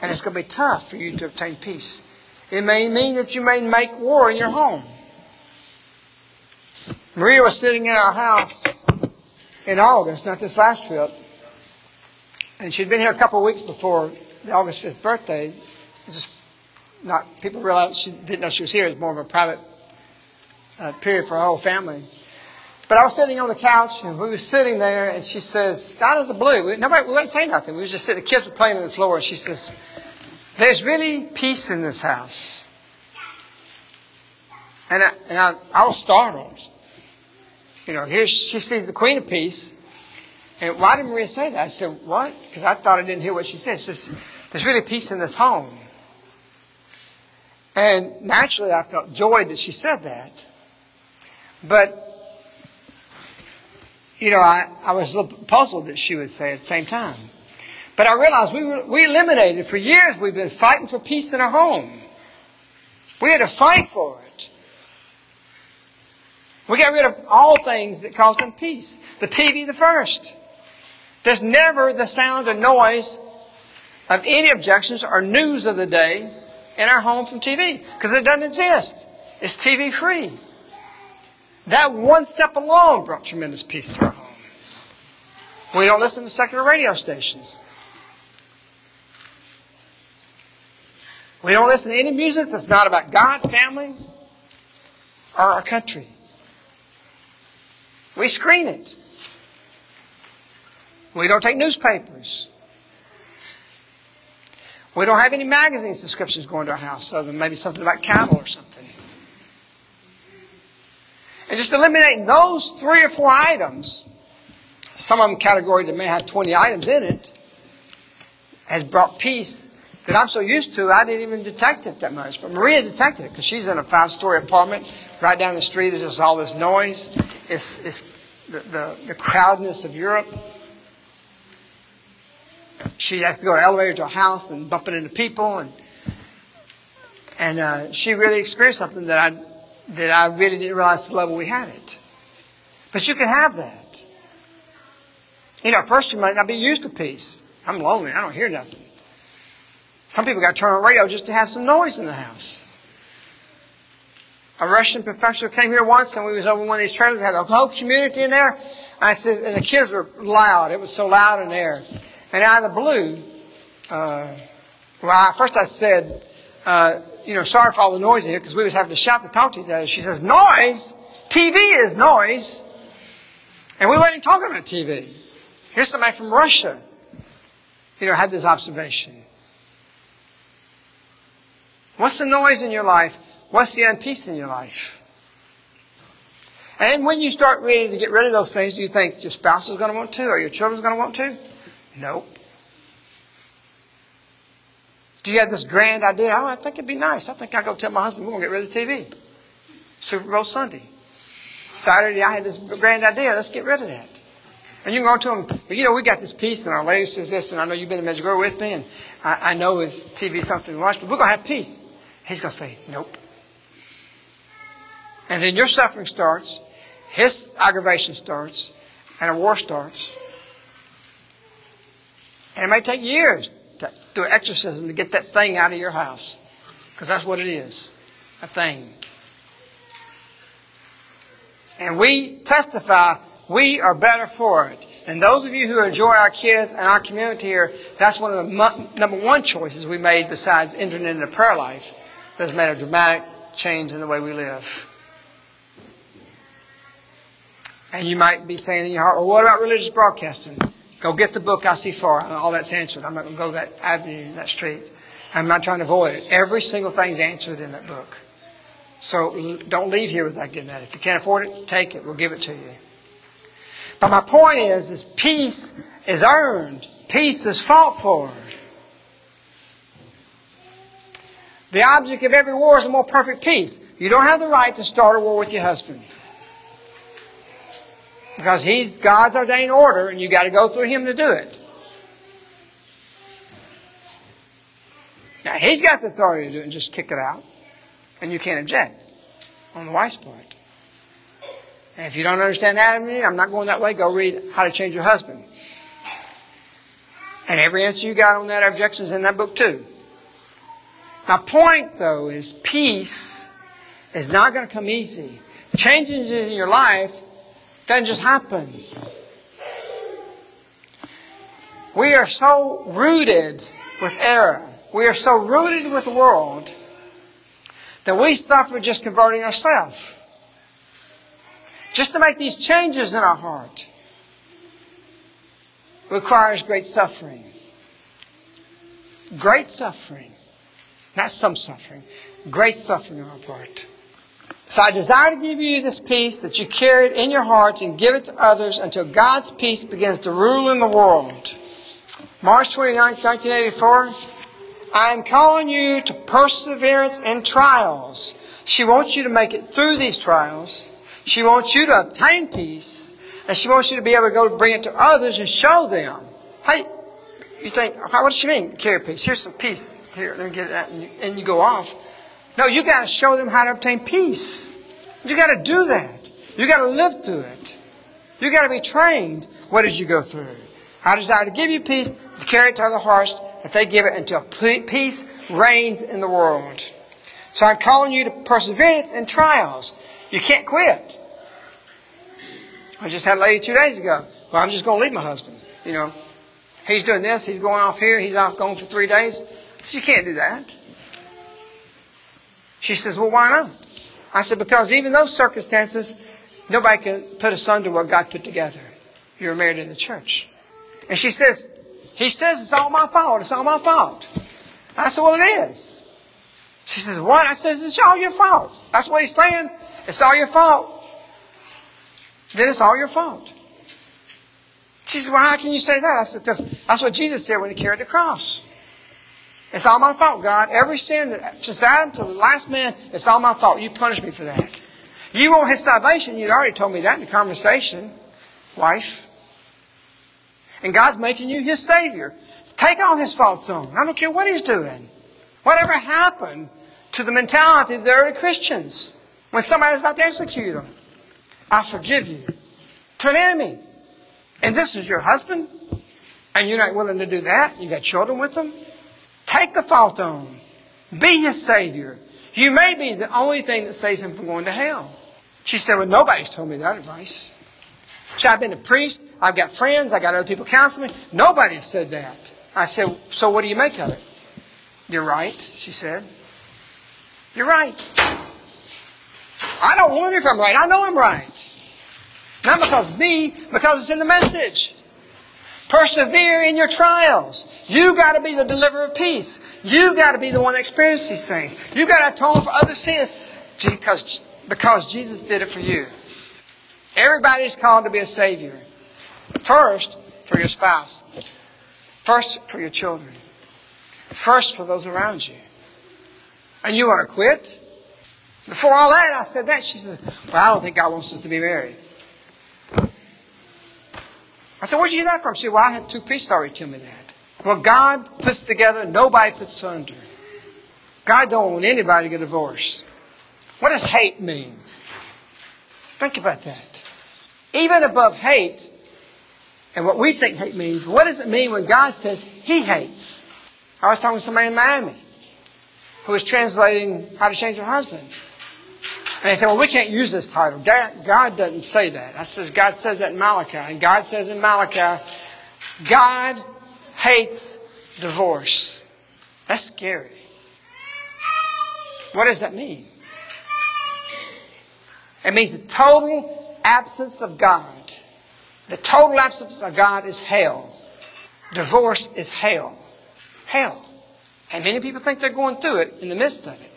Speaker 2: And it's going to be tough for you to obtain peace. It may mean that you may make war in your home. Maria was sitting in our house in August, not this last trip, and she'd been here a couple of weeks before the August 5th birthday. Just not people realized she didn't know she was here. It was more of a private uh, period for our whole family. But I was sitting on the couch, and we were sitting there, and she says, out of the blue, we, nobody, we wouldn't say nothing. We were just sitting. The kids were playing on the floor, and she says, "There's really peace in this house." And I, and I, I was startled. You know, here she sees the Queen of Peace, and why did Maria say that? I said, "What?" Because I thought I didn't hear what she said. She says, "There's really peace in this home." And naturally, I felt joy that she said that. But you know, I, I was a little puzzled that she would say it at the same time. But I realized we, were, we eliminated, for years we've been fighting for peace in our home. We had to fight for it. We got rid of all things that caused them peace. The TV, the first. There's never the sound or noise of any objections or news of the day in our home from TV because it doesn't exist. It's TV free. That one step alone brought tremendous peace to our home. We don't listen to secular radio stations. We don't listen to any music that's not about God, family, or our country. We screen it. We don't take newspapers. We don't have any magazine subscriptions going to our house other than maybe something about cattle or something. And just eliminating those three or four items, some of them category that may have 20 items in it, has brought peace that I'm so used to, I didn't even detect it that much. But Maria detected it because she's in a five-story apartment right down the street. There's just all this noise. It's, it's the, the, the crowdedness of Europe. She has to go to elevator to a house and bumping into people, and and uh, she really experienced something that I that I really didn't realize the level we had it. But you can have that. You know, first you might not be used to peace. I'm lonely. I don't hear nothing. Some people got to turn on radio just to have some noise in the house. A Russian professor came here once, and we was over one of these trailers. We had the whole community in there. I said, and the kids were loud. It was so loud in there. And out of the blue, uh, well, first I said, uh, you know, sorry for all the noise here because we was having to shout to talk to each other. She says, noise? TV is noise. And we weren't even talking about TV. Here's somebody from Russia, you know, had this observation. What's the noise in your life? What's the unpeace in your life? And when you start ready to get rid of those things, do you think your spouse is going to want to or your children's going to want to? Nope. Do you have this grand idea? Oh, I think it'd be nice. I think I'll go tell my husband we're going to get rid of the TV. Super Bowl Sunday. Saturday, I had this grand idea. Let's get rid of that. And you can go to him, you know, we got this piece, and our lady says this, and I know you've been in Medjugorje with me, and I, I know his TV something to watch, but we're going to have peace. He's going to say, nope. And then your suffering starts, his aggravation starts, and a war starts. And it may take years to do an exorcism to get that thing out of your house. Because that's what it is a thing. And we testify we are better for it. And those of you who enjoy our kids and our community here, that's one of the number one choices we made besides entering into prayer life that's made a dramatic change in the way we live. And you might be saying in your heart, well, what about religious broadcasting? Go get the book I see far. Uh, all that's answered. I'm not going to go that avenue, that street. I'm not trying to avoid it. Every single thing's answered in that book. So don't leave here without getting that. If you can't afford it, take it. We'll give it to you. But my point is, is peace is earned. Peace is fought for. The object of every war is a more perfect peace. You don't have the right to start a war with your husband. Because he's God's ordained order and you got to go through him to do it. Now he's got the authority to do it and just kick it out. And you can't object on the wife's part. And if you don't understand that, I'm not going that way, go read How to Change Your Husband. And every answer you got on that objection is in that book too. My point though is peace is not going to come easy. Changes in your life doesn't just happen. We are so rooted with error. We are so rooted with the world that we suffer just converting ourselves. Just to make these changes in our heart requires great suffering. Great suffering. Not some suffering. Great suffering on our part. So I desire to give you this peace that you carry it in your hearts and give it to others until God's peace begins to rule in the world. March 29, 1984. I am calling you to perseverance in trials. She wants you to make it through these trials she wants you to obtain peace, and she wants you to be able to go bring it to others and show them. Hey, you think, what does she mean, carry peace? Here's some peace. Here, let me get that, and you, and you go off. No, you got to show them how to obtain peace. You got to do that. You got to live through it. You got to be trained. What did you go through? I desire to give you peace, to carry it to other hearts, that they give it until peace reigns in the world. So I'm calling you to perseverance in trials. You can't quit. I just had a lady two days ago. Well, I'm just going to leave my husband. You know, he's doing this. He's going off here. He's off going for three days. Said, you can't do that. She says, well, why not? I said, because even those circumstances, nobody can put asunder what God put together. You were married in the church. And she says, he says it's all my fault. It's all my fault. I said, well, it is. She says, what? I says, it's all your fault. That's what he's saying. It's all your fault. Then it's all your fault. She says, Well, how can you say that? I said, That's what Jesus said when he carried the cross. It's all my fault, God. Every sin, that, since Adam to the last man, it's all my fault. You punish me for that. You want his salvation. You'd already told me that in the conversation, wife. And God's making you his Savior. Take all his faults on. I don't care what he's doing. Whatever happened to the mentality of the early Christians? when somebody's about to execute them. I forgive you to an enemy. And this is your husband, and you're not willing to do that. You got children with him. Take the fault on. Be his savior. You may be the only thing that saves him from going to hell. She said, Well, nobody's told me that advice. She, I've been a priest. I've got friends. I've got other people counseling. Nobody said that. I said, So what do you make of it? You're right, she said. You're right. I don't wonder if I'm right. I know I'm right. Not because me, because it's in the message. Persevere in your trials. You got to be the deliverer of peace. You got to be the one that experiences these things. You got to atone for other sins because, because Jesus did it for you. Everybody is called to be a savior. First, for your spouse. First, for your children. First, for those around you. And you want to quit? Before all that, I said that. She said, Well, I don't think God wants us to be married. I said, Where'd you get that from? She said, Well, I had two priests already tell me that. Well, God puts together, nobody puts under. God don't want anybody to get divorced. What does hate mean? Think about that. Even above hate, and what we think hate means, what does it mean when God says He hates? I was talking to somebody in Miami. who was translating How to Change Your Husband. And they said, well, we can't use this title. God, God doesn't say that. I says, God says that in Malachi. And God says in Malachi, God hates divorce. That's scary. What does that mean? It means the total absence of God. The total absence of God is hell. Divorce is hell. Hell. And many people think they're going through it in the midst of it.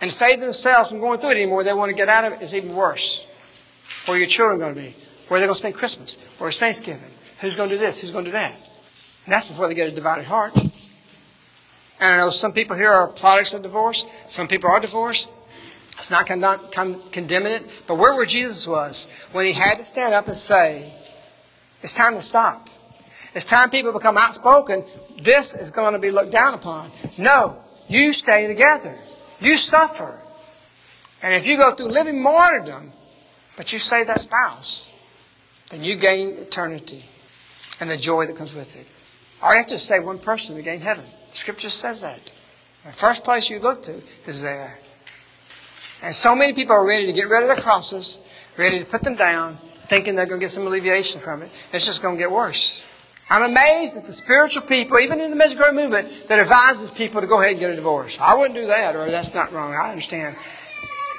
Speaker 2: And save themselves from going through it anymore. They want to get out of it. It's even worse. Where are your children going to be? Where are they going to spend Christmas? Where is Thanksgiving? Who's going to do this? Who's going to do that? And that's before they get a divided heart. And I know some people here are products of divorce. Some people are divorced. It's not condemning it. But where were Jesus was when he had to stand up and say, it's time to stop. It's time people become outspoken. This is going to be looked down upon. No, you stay together. You suffer. And if you go through living martyrdom, but you save that spouse, then you gain eternity and the joy that comes with it. All you have to save one person to gain heaven. Scripture says that. The first place you look to is there. And so many people are ready to get rid of the crosses, ready to put them down, thinking they're going to get some alleviation from it. It's just going to get worse. I'm amazed at the spiritual people, even in the Medjugorje movement, that advises people to go ahead and get a divorce. I wouldn't do that, or that's not wrong. I understand.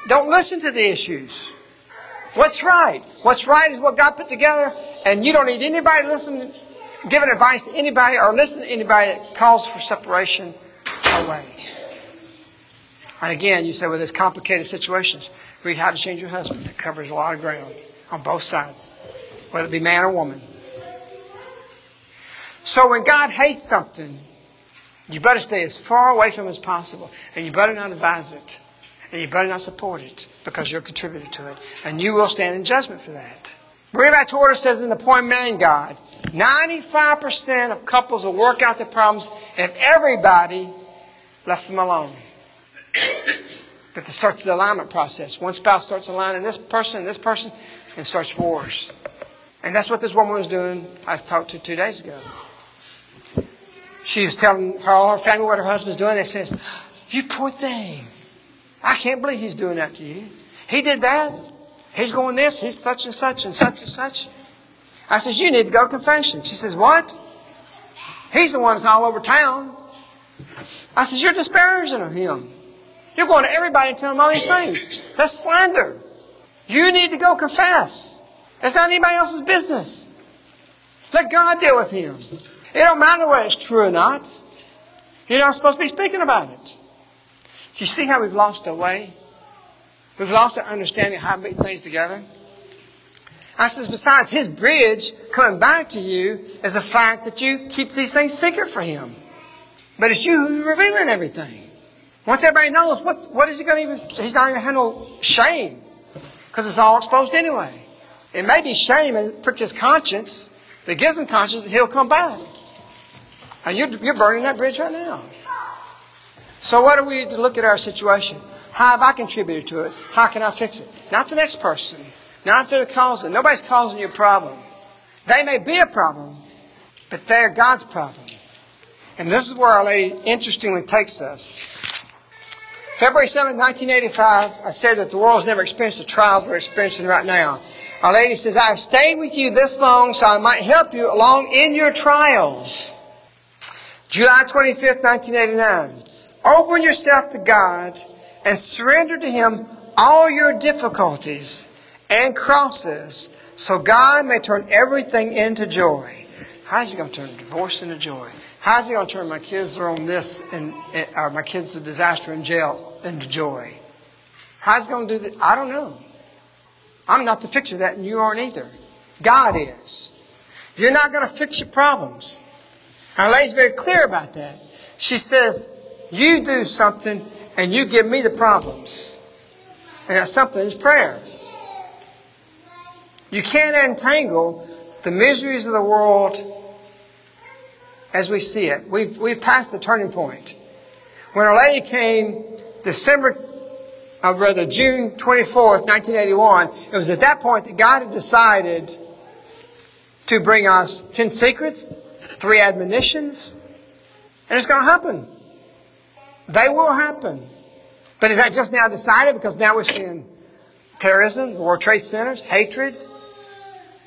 Speaker 2: Don't listen to the issues. What's right? What's right is what God put together, and you don't need anybody to listen, giving advice to anybody, or listen to anybody that calls for separation away. And again, you say, well, there's complicated situations. Read How to Change Your Husband. It covers a lot of ground on both sides, whether it be man or woman. So when God hates something, you better stay as far away from it as possible. And you better not advise it. And you better not support it because you're a contributor to it. And you will stand in judgment for that. Maria Baptista says in The Point Man God, 95% of couples will work out their problems if everybody left them alone. But it starts the alignment process. One spouse starts aligning this person and this person and starts wars. And that's what this woman was doing I talked to two days ago. She was telling her, all her family what her husband's doing. They says, You poor thing. I can't believe he's doing that to you. He did that. He's going this. He's such and such and such and such. I says, You need to go to confession. She says, What? He's the one that's all over town. I says, You're disparaging of him. You're going to everybody and telling them all these things. That's slander. You need to go confess. It's not anybody else's business. Let God deal with him. It don't matter whether it's true or not. You're not supposed to be speaking about it. Do you see how we've lost our way? We've lost our understanding of how to put things together. I says, besides his bridge coming back to you is the fact that you keep these things secret for him. But it's you who's revealing everything. Once everybody knows, what, what is he going to even, he's not going to handle shame. Because it's all exposed anyway. It may be shame and prick his conscience that gives him conscience that he'll come back. And you're, you're burning that bridge right now. So what are we to look at our situation? How have I contributed to it? How can I fix it? Not the next person. Not the cause. Nobody's causing you a problem. They may be a problem, but they're God's problem. And this is where Our Lady interestingly takes us. February 7, 1985, I said that the world has never experienced the trials we're experiencing right now. Our Lady says, I have stayed with you this long so I might help you along in your trials. July 25th, 1989. Open yourself to God and surrender to Him all your difficulties and crosses so God may turn everything into joy. How's He going to turn divorce into joy? How's He going to turn my kids are on this and, or uh, my kids' a disaster in jail into joy? How's He going to do that? I don't know. I'm not the fixer of that, and you aren't either. God is. You're not going to fix your problems. Our lady's very clear about that. She says, you do something and you give me the problems. And that something is prayer. You can't untangle the miseries of the world as we see it. We've, we've passed the turning point. When Our Lady came December, uh, rather June 24th, 1981, it was at that point that God had decided to bring us 10 secrets, three admonitions, and it's going to happen. They will happen. But is that just now decided? Because now we're seeing terrorism, World Trade Centers, hatred,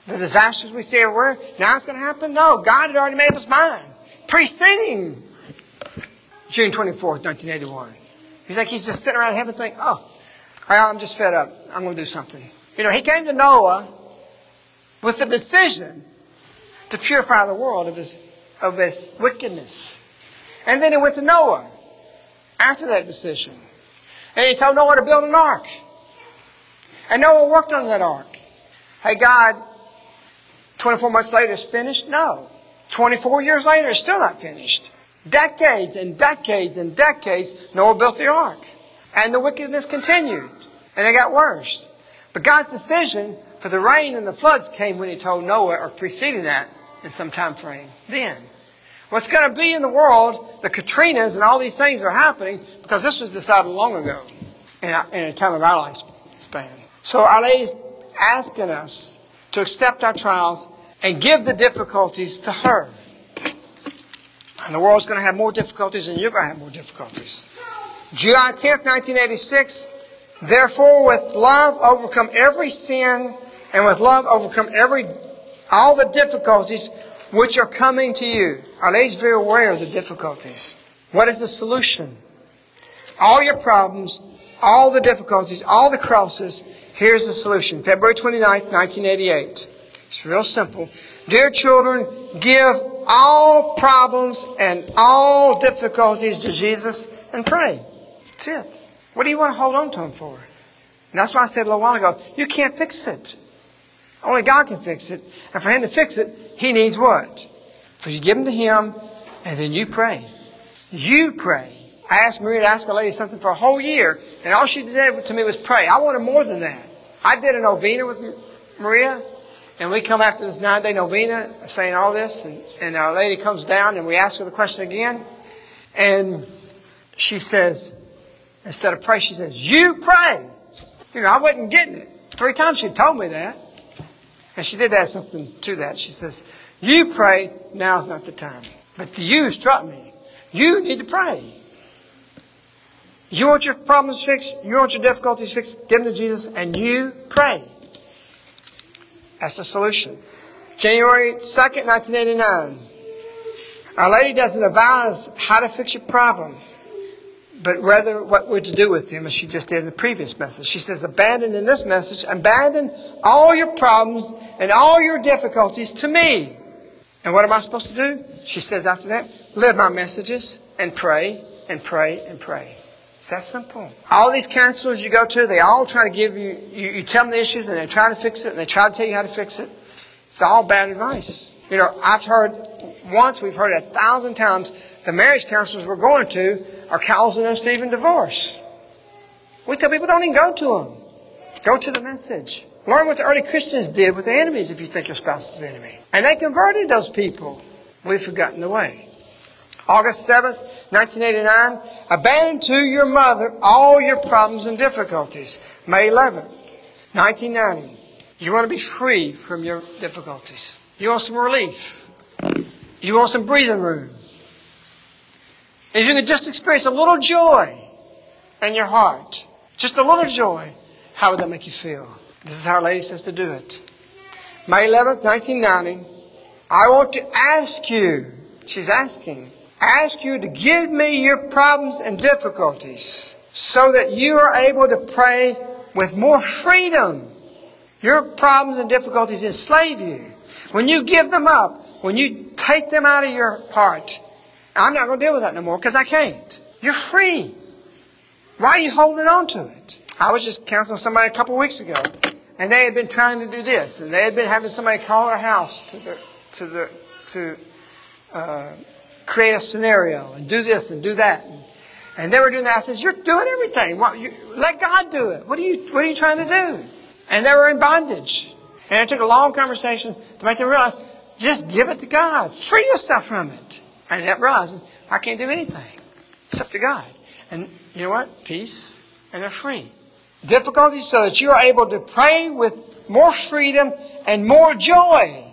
Speaker 2: the disasters we see everywhere. Now it's going to happen? No. God had already made up his mind. Preceding June 24th, 1981. You think he's just sitting around heaven thinking, oh, well, I'm just fed up. I'm going to do something. You know, he came to Noah with the decision to purify the world of his, of his wickedness. And then he went to Noah after that decision. And he told Noah to build an ark. And Noah worked on that ark. Hey, God, 24 months later, it's finished? No. 24 years later, it's still not finished. Decades and decades and decades, Noah built the ark. And the wickedness continued. And it got worse. But God's decision for the rain and the floods came when he told Noah, or preceding that, in some time frame. Then. What's going to be in the world, the Katrinas and all these things are happening because this was decided long ago in a, in a time of our lifespan. So Our Lady's asking us to accept our trials and give the difficulties to her. And the world's going to have more difficulties and you're going to have more difficulties. July 10th, 1986, therefore with love overcome every sin and with love overcome every, all the difficulties which are coming to you. Our Lady's very aware of the difficulties. What is the solution? All your problems, all the difficulties, all the crosses, here's the solution. February 29th, 1988. It's real simple. Dear children, give all problems and all difficulties to Jesus and pray. That's it. What do you want to hold on to Him for? And that's why I said a little while ago, you can't fix it. Only God can fix it. And for Him to fix it, He needs what? For you give them to Him, and then you pray. You pray. I asked Maria to ask a lady something for a whole year, and all she did to me was pray. I wanted more than that. I did a novena with Maria, and we come after this nine day novena saying all this, and, and our lady comes down, and we ask her the question again, and she says, instead of pray, she says, You pray. You know, I wasn't getting it. Three times she told me that. And she did add something to that. She says, You pray, now's not the time. But the you struck me. You need to pray. You want your problems fixed, you want your difficulties fixed, give them to Jesus, and you pray. That's the solution. January 2nd, 1989. Our Lady doesn't advise how to fix your problem but rather what we're to do with him, as she just did in the previous message. She says, abandon in this message, abandon all your problems and all your difficulties to me. And what am I supposed to do? She says after that, live my messages and pray and pray and pray. It's that simple. All these counselors you go to, they all try to give you, you, you tell them the issues and they try to fix it and they try to tell you how to fix it. It's all bad advice. You know, I've heard once, we've heard a thousand times, the marriage counselors we're going to are causing us to even divorce. We tell people don't even go to them. Go to the message. Learn what the early Christians did with the enemies if you think your spouse is the enemy. And they converted those people. We've forgotten the way. August 7th, 1989, abandon to your mother all your problems and difficulties. May 11th, 1990, you want to be free from your difficulties. You want some relief. You want some breathing room. If you could just experience a little joy in your heart, just a little joy, how would that make you feel? This is how Our Lady says to do it. May 11th, 1990, I want to ask you, she's asking, ask you to give me your problems and difficulties so that you are able to pray with more freedom. Your problems and difficulties enslave you. When you give them up, when you take them out of your heart, I'm not going to deal with that no more because I can't. You're free. Why are you holding on to it? I was just counseling somebody a couple weeks ago, and they had been trying to do this, and they had been having somebody call their house to the to the to uh, create a scenario and do this and do that, and, and they were doing that. I said, "You're doing everything. What, you, let God do it. What are you What are you trying to do?" And they were in bondage, and it took a long conversation to make them realize, just give it to God. Free yourself from it. I ended up I can't do anything except to God. And you know what? Peace, and they're free. Difficulties so that you are able to pray with more freedom and more joy.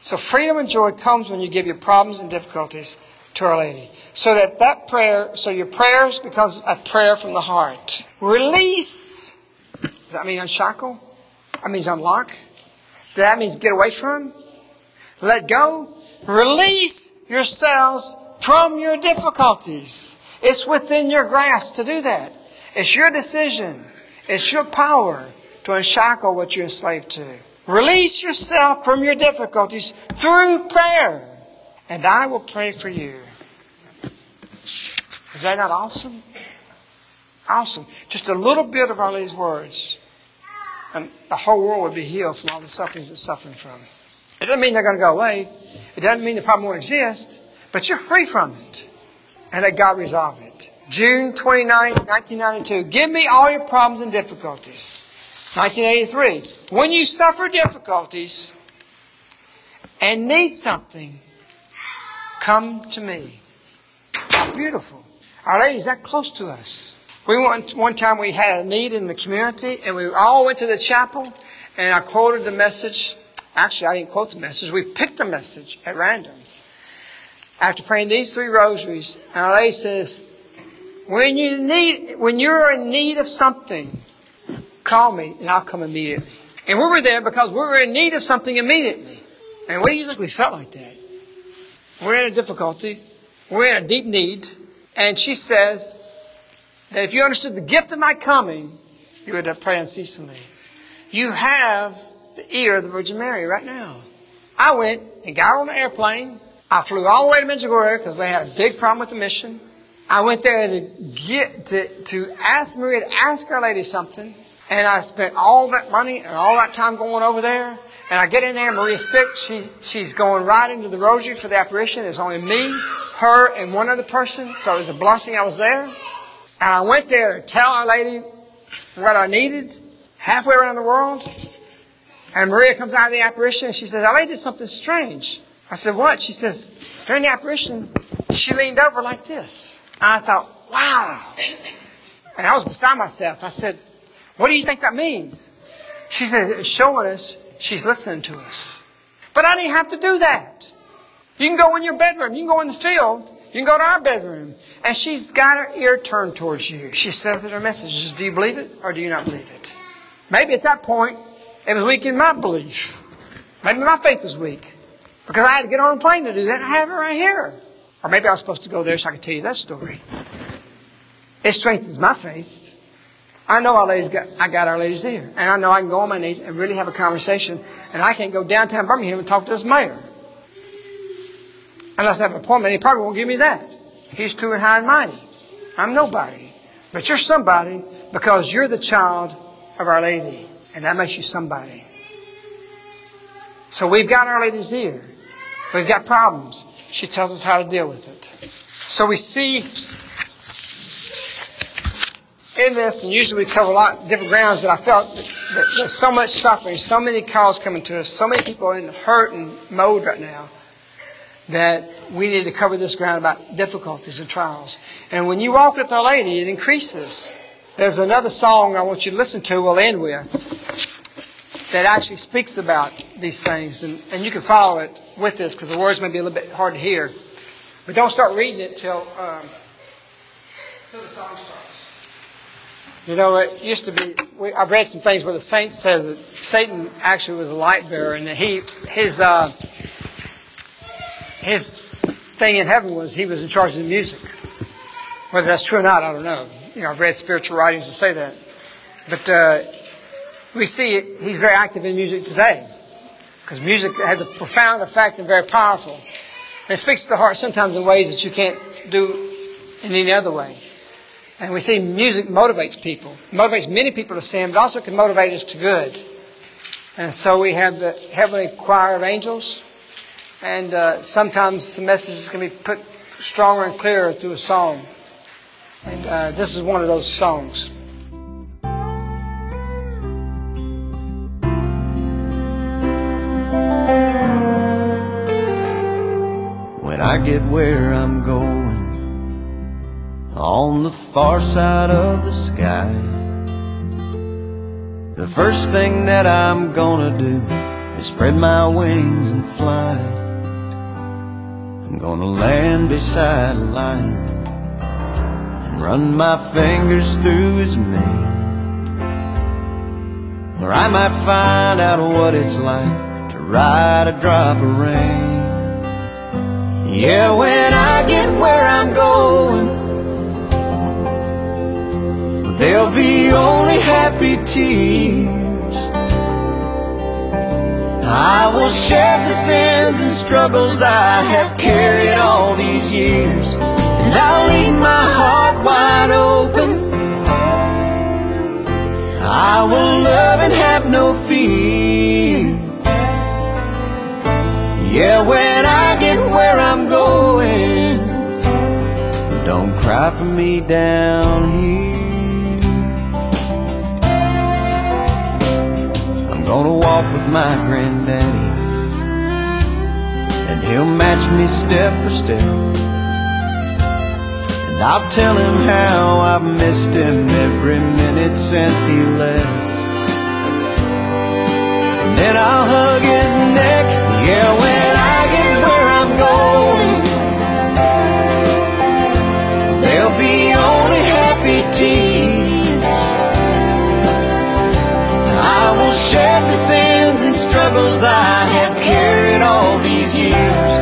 Speaker 2: So freedom and joy comes when you give your problems and difficulties to Our Lady. So that that prayer, so your prayers becomes a prayer from the heart. Release. Does that mean unshackle? That means unlock. That means get away from? Let go. Release yourselves from your difficulties. It's within your grasp to do that. It's your decision. It's your power to unshackle what you're enslaved to. Release yourself from your difficulties through prayer, and I will pray for you. Is that not awesome? Awesome. Just a little bit of Our Lady's words, and the whole world would be healed from all the sufferings it's suffering from. It doesn't mean they're going to go away. It doesn't mean the problem won't exist, but you're free from it, and let God resolve it. June 29, 1992. Give me all your problems and difficulties. 1983. When you suffer difficulties and need something, come to me. How beautiful. Our Lady's that close to us. We went, one time we had a need in the community and we all went to the chapel and I quoted the message. Actually, I didn't quote the message. We picked the message at random. After praying these three rosaries, Lady says, when you need, when you're in need of something, call me and I'll come immediately. And we were there because we were in need of something immediately. And what do you think we felt like that? We're in a difficulty. We're in a deep need. And she says that if you understood the gift of my coming, you would have prayed unceasingly. You have the ear of the Virgin Mary right now. I went and got on the airplane. I flew all the way to Medjugorje because we had a big problem with the mission. I went there to get to, to ask Maria to ask Our Lady something. And I spent all that money and all that time going over there. And I get in there, Maria's sick. She, she's going right into the rosary for the apparition. It's only me, her, and one other person. So it was a blessing I was there. And I went there to tell Our Lady what I needed, halfway around the world. And Maria comes out of the apparition and she says, I did something strange. I said, What? She says, During the apparition, she leaned over like this. And I thought, Wow. And I was beside myself. I said, what do you think that means? She said, it's showing us she's listening to us. But I didn't have to do that. You can go in your bedroom. You can go in the field. You can go to our bedroom. And she's got her ear turned towards you. She says in her messages, do you believe it or do you not believe it? Maybe at that point, it was weak in my belief. Maybe my faith was weak. Because I had to get on a plane to do that. I have it right here. Or maybe I was supposed to go there so I could tell you that story. It strengthens my faith. I know Our Lady's got, I got Our Lady's there. And I know I can go on my knees and really have a conversation. And I can't go downtown Birmingham and talk to this mayor. Unless I have an appointment, he probably won't give me that. He's too high and mighty. I'm nobody. But you're somebody because you're the child of Our Lady. And that makes you somebody. So we've got Our Lady's ear. We've got problems. She tells us how to deal with it. So we see in this, and usually we cover a lot of different grounds, but I felt that, there's so much suffering, so many calls coming to us, so many people in hurt and mode right now, that we need to cover this ground about difficulties and trials. And when you walk with Our Lady, it increases. There's another song I want you to listen to, we'll end with, that actually speaks about these things. And, and you can follow it with this because the words may be a little bit hard to hear. But don't start reading it till, um, till the song starts. You know, it used to be. We, I've read some things where the saints says that Satan actually was a light bearer, and that he his uh, his thing in heaven was he was in charge of the music. Whether that's true or not, I don't know. You know, I've read spiritual writings that say that, but uh, we see it, he's very active in music today because music has a profound effect and very powerful. And it speaks to the heart sometimes in ways that you can't do in any other way. And we see music motivates people, it motivates many people to sin, but also can motivate us to good. And so we have the heavenly choir of angels, and uh, sometimes the messages can be put stronger and clearer through a song. And uh, this is one of those songs.
Speaker 3: When I get where I'm going on the far side of the sky. The first thing that I'm gonna do is spread my wings and fly. I'm gonna land beside a lion run my fingers through his mane. Or I might find out what it's like to ride a drop of rain. Yeah, when I get where I'm going, there'll be only happy tears. I will shed the sins and struggles I have carried all these years, and I'll leave my heart wide open. I will love and have no fear. Yeah, when I get where I'm going, don't cry for me down here. I'm gonna walk with my granddaddy, and he'll match me step for step. I'll tell him how I've missed him every minute since he left. And then I'll hug his neck, yeah, when I get where I'm going. There'll be only happy tears. I will shed the sins and struggles I have carried all these years.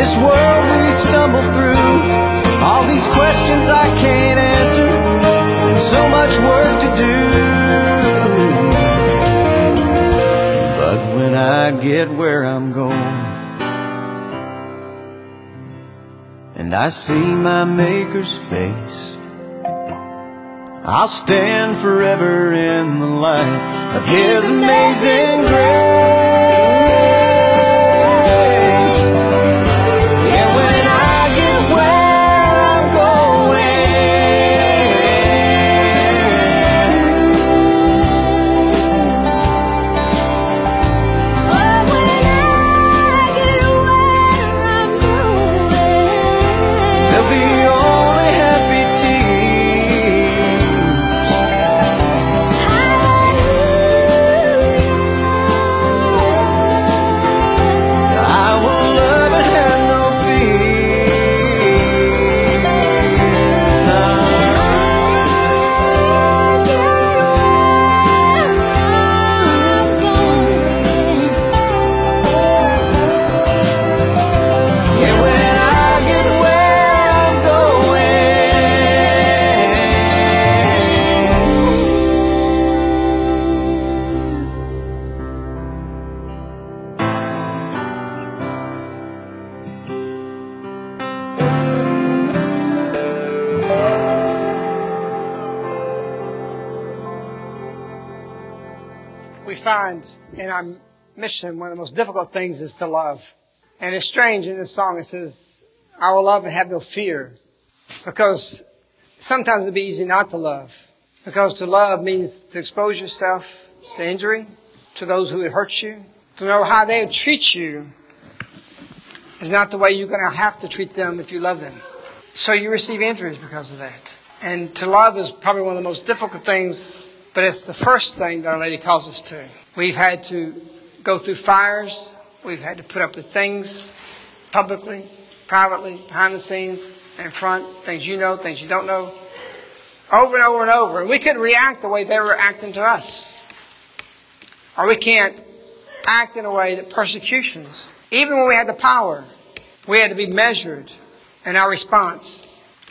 Speaker 3: This world we stumble through. All these questions I can't answer, so much work to do. But when I get where I'm going, and I see my Maker's face, I'll stand forever in the light of His amazing grace.
Speaker 2: Mission one of the most difficult things is to love. And it's strange in this song it says, I will love and have no fear. Because sometimes it'd be easy not to love. Because to love means to expose yourself to injury, to those who would hurt you, to know how they would treat you is not the way you're going to have to treat them if you love them. So you receive injuries because of that. And to love is probably one of the most difficult things, but it's the first thing that Our Lady calls us to. We've had to go through fires. We've had to put up with things publicly, privately, behind the scenes, in front, things you know, things you don't know, over and over and over. And we couldn't react the way they were acting to us. Or we can't act in a way that persecutions, even when we had the power, we had to be measured in our response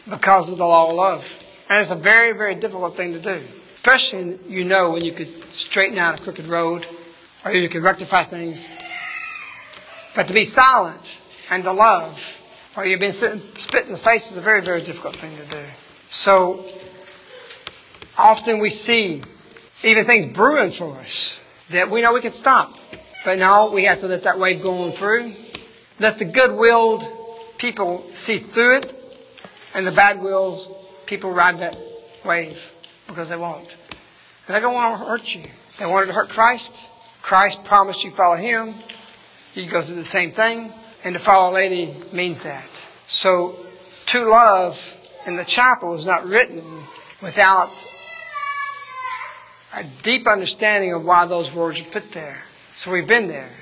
Speaker 2: because of the law of love. And it's a very, very difficult thing to do. Especially, you know, when you could straighten out a crooked road or you could rectify things. But to be silent and to love, or you've been sitting, spit in the face is a very, very difficult thing to do. So often we see even things brewing for us that we know we can stop. But now we have to let that wave go on through. Let the good-willed people see through it, and the bad-willed people ride that wave, because they won't. They don't want to hurt you. They wanted to hurt Christ. Christ promised you follow him. He goes through the same thing. And to follow a lady means that. So, to love in the chapel is not written without a deep understanding of why those words are put there. So we've been there.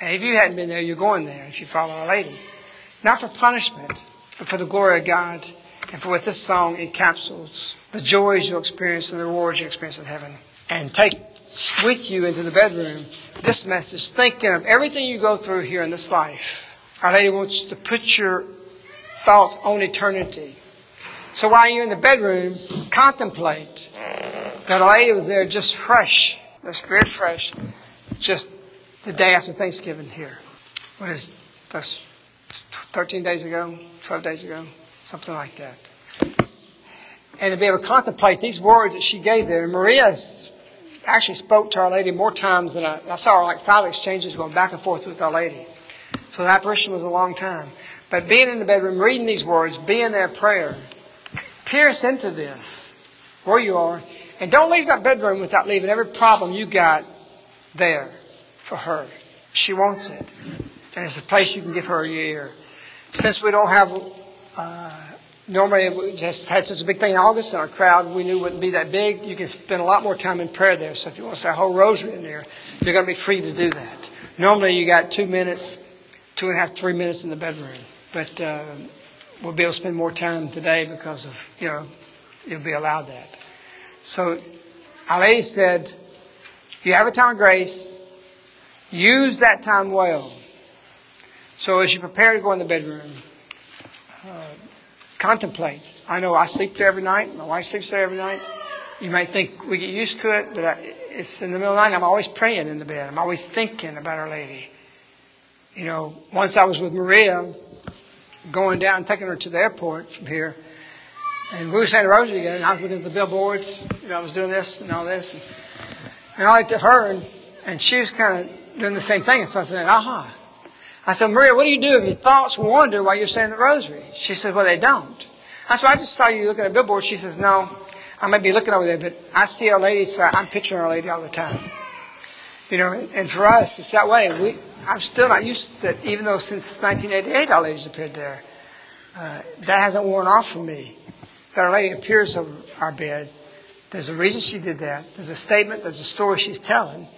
Speaker 2: And if you hadn't been there, you're going there if you follow Our Lady. Not for punishment, but for the glory of God and for what this song encapsulates the joys you'll experience and the rewards you'll experience in heaven. And take with you into the bedroom this message, thinking of everything you go through here in this life. Our Lady wants to put your thoughts on eternity. So while you're in the bedroom, contemplate that Our Lady was there just fresh, just very fresh, just the day after Thanksgiving here. What is that's 13 days ago, 12 days ago, something like that. And to be able to contemplate these words that she gave there. Maria actually spoke to Our Lady more times than I, I saw her like five exchanges going back and forth with Our Lady. So the apparition was a long time. But being in the bedroom, reading these words, being there prayer, pierce into this where you are. And don't leave that bedroom without leaving every problem you got there for her. She wants it. And it's a place you can give her your ear. Since we don't have, uh, normally we just had such a big thing in August and our crowd we knew wouldn't be that big, you can spend a lot more time in prayer there. So if you want to say a whole rosary in there, you're going to be free to do that. Normally you got two minutes, two and a half, three minutes in the bedroom. But uh, we'll be able to spend more time today because of, you know, you'll be allowed that. So Lady said, you have a time of grace, use that time well. So as you prepare to go in the bedroom, contemplate. I know I sleep there every night. My wife sleeps there every night. You might think we get used to it, but I, it's in the middle of the night. I'm always praying in the bed. I'm always thinking about Our Lady. You know, once I was with Maria, going down, taking her to the airport from here, and we were saying the rosary again, and I was looking at the billboards. You know, I was doing this and all this. And, and I looked at her, and, and she was kind of doing the same thing. And so I said, aha. I said, Maria, what do you do if your thoughts wander while you're saying the rosary? She said, well, they don't. I said, I just saw you looking at a billboard. She says, no, I may be looking over there, but I see Our Lady, so I'm picturing Our Lady all the time. You know, and for us, it's that way. We, I'm still not used to that, even though since 1988 Our Lady's appeared there. Uh, that hasn't worn off for me. That Our Lady appears over our bed. There's a reason she did that. There's a statement, there's a story she's telling.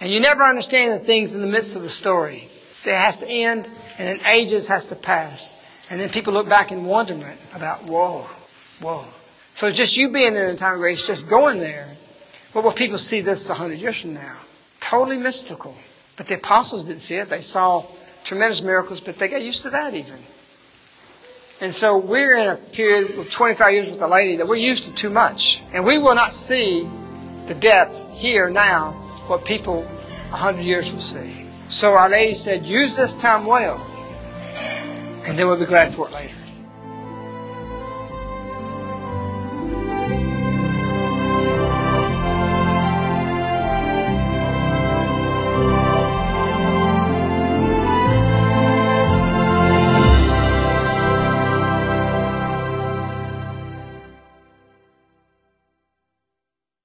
Speaker 2: And you never understand the things in the midst of the story. It has to end, and then ages has to pass. And then people look back in wonderment about, whoa, whoa. So just you being in the time of grace, just going there, what will people see this hundred years from now? Totally mystical. But the apostles didn't see it. They saw tremendous miracles, but they got used to that even. And so we're in a period of 25 years with a lady that we're used to too much. And we will not see the depth here now what people 100 years will see. So Our Lady said, use this time well, and then we'll be glad for it later.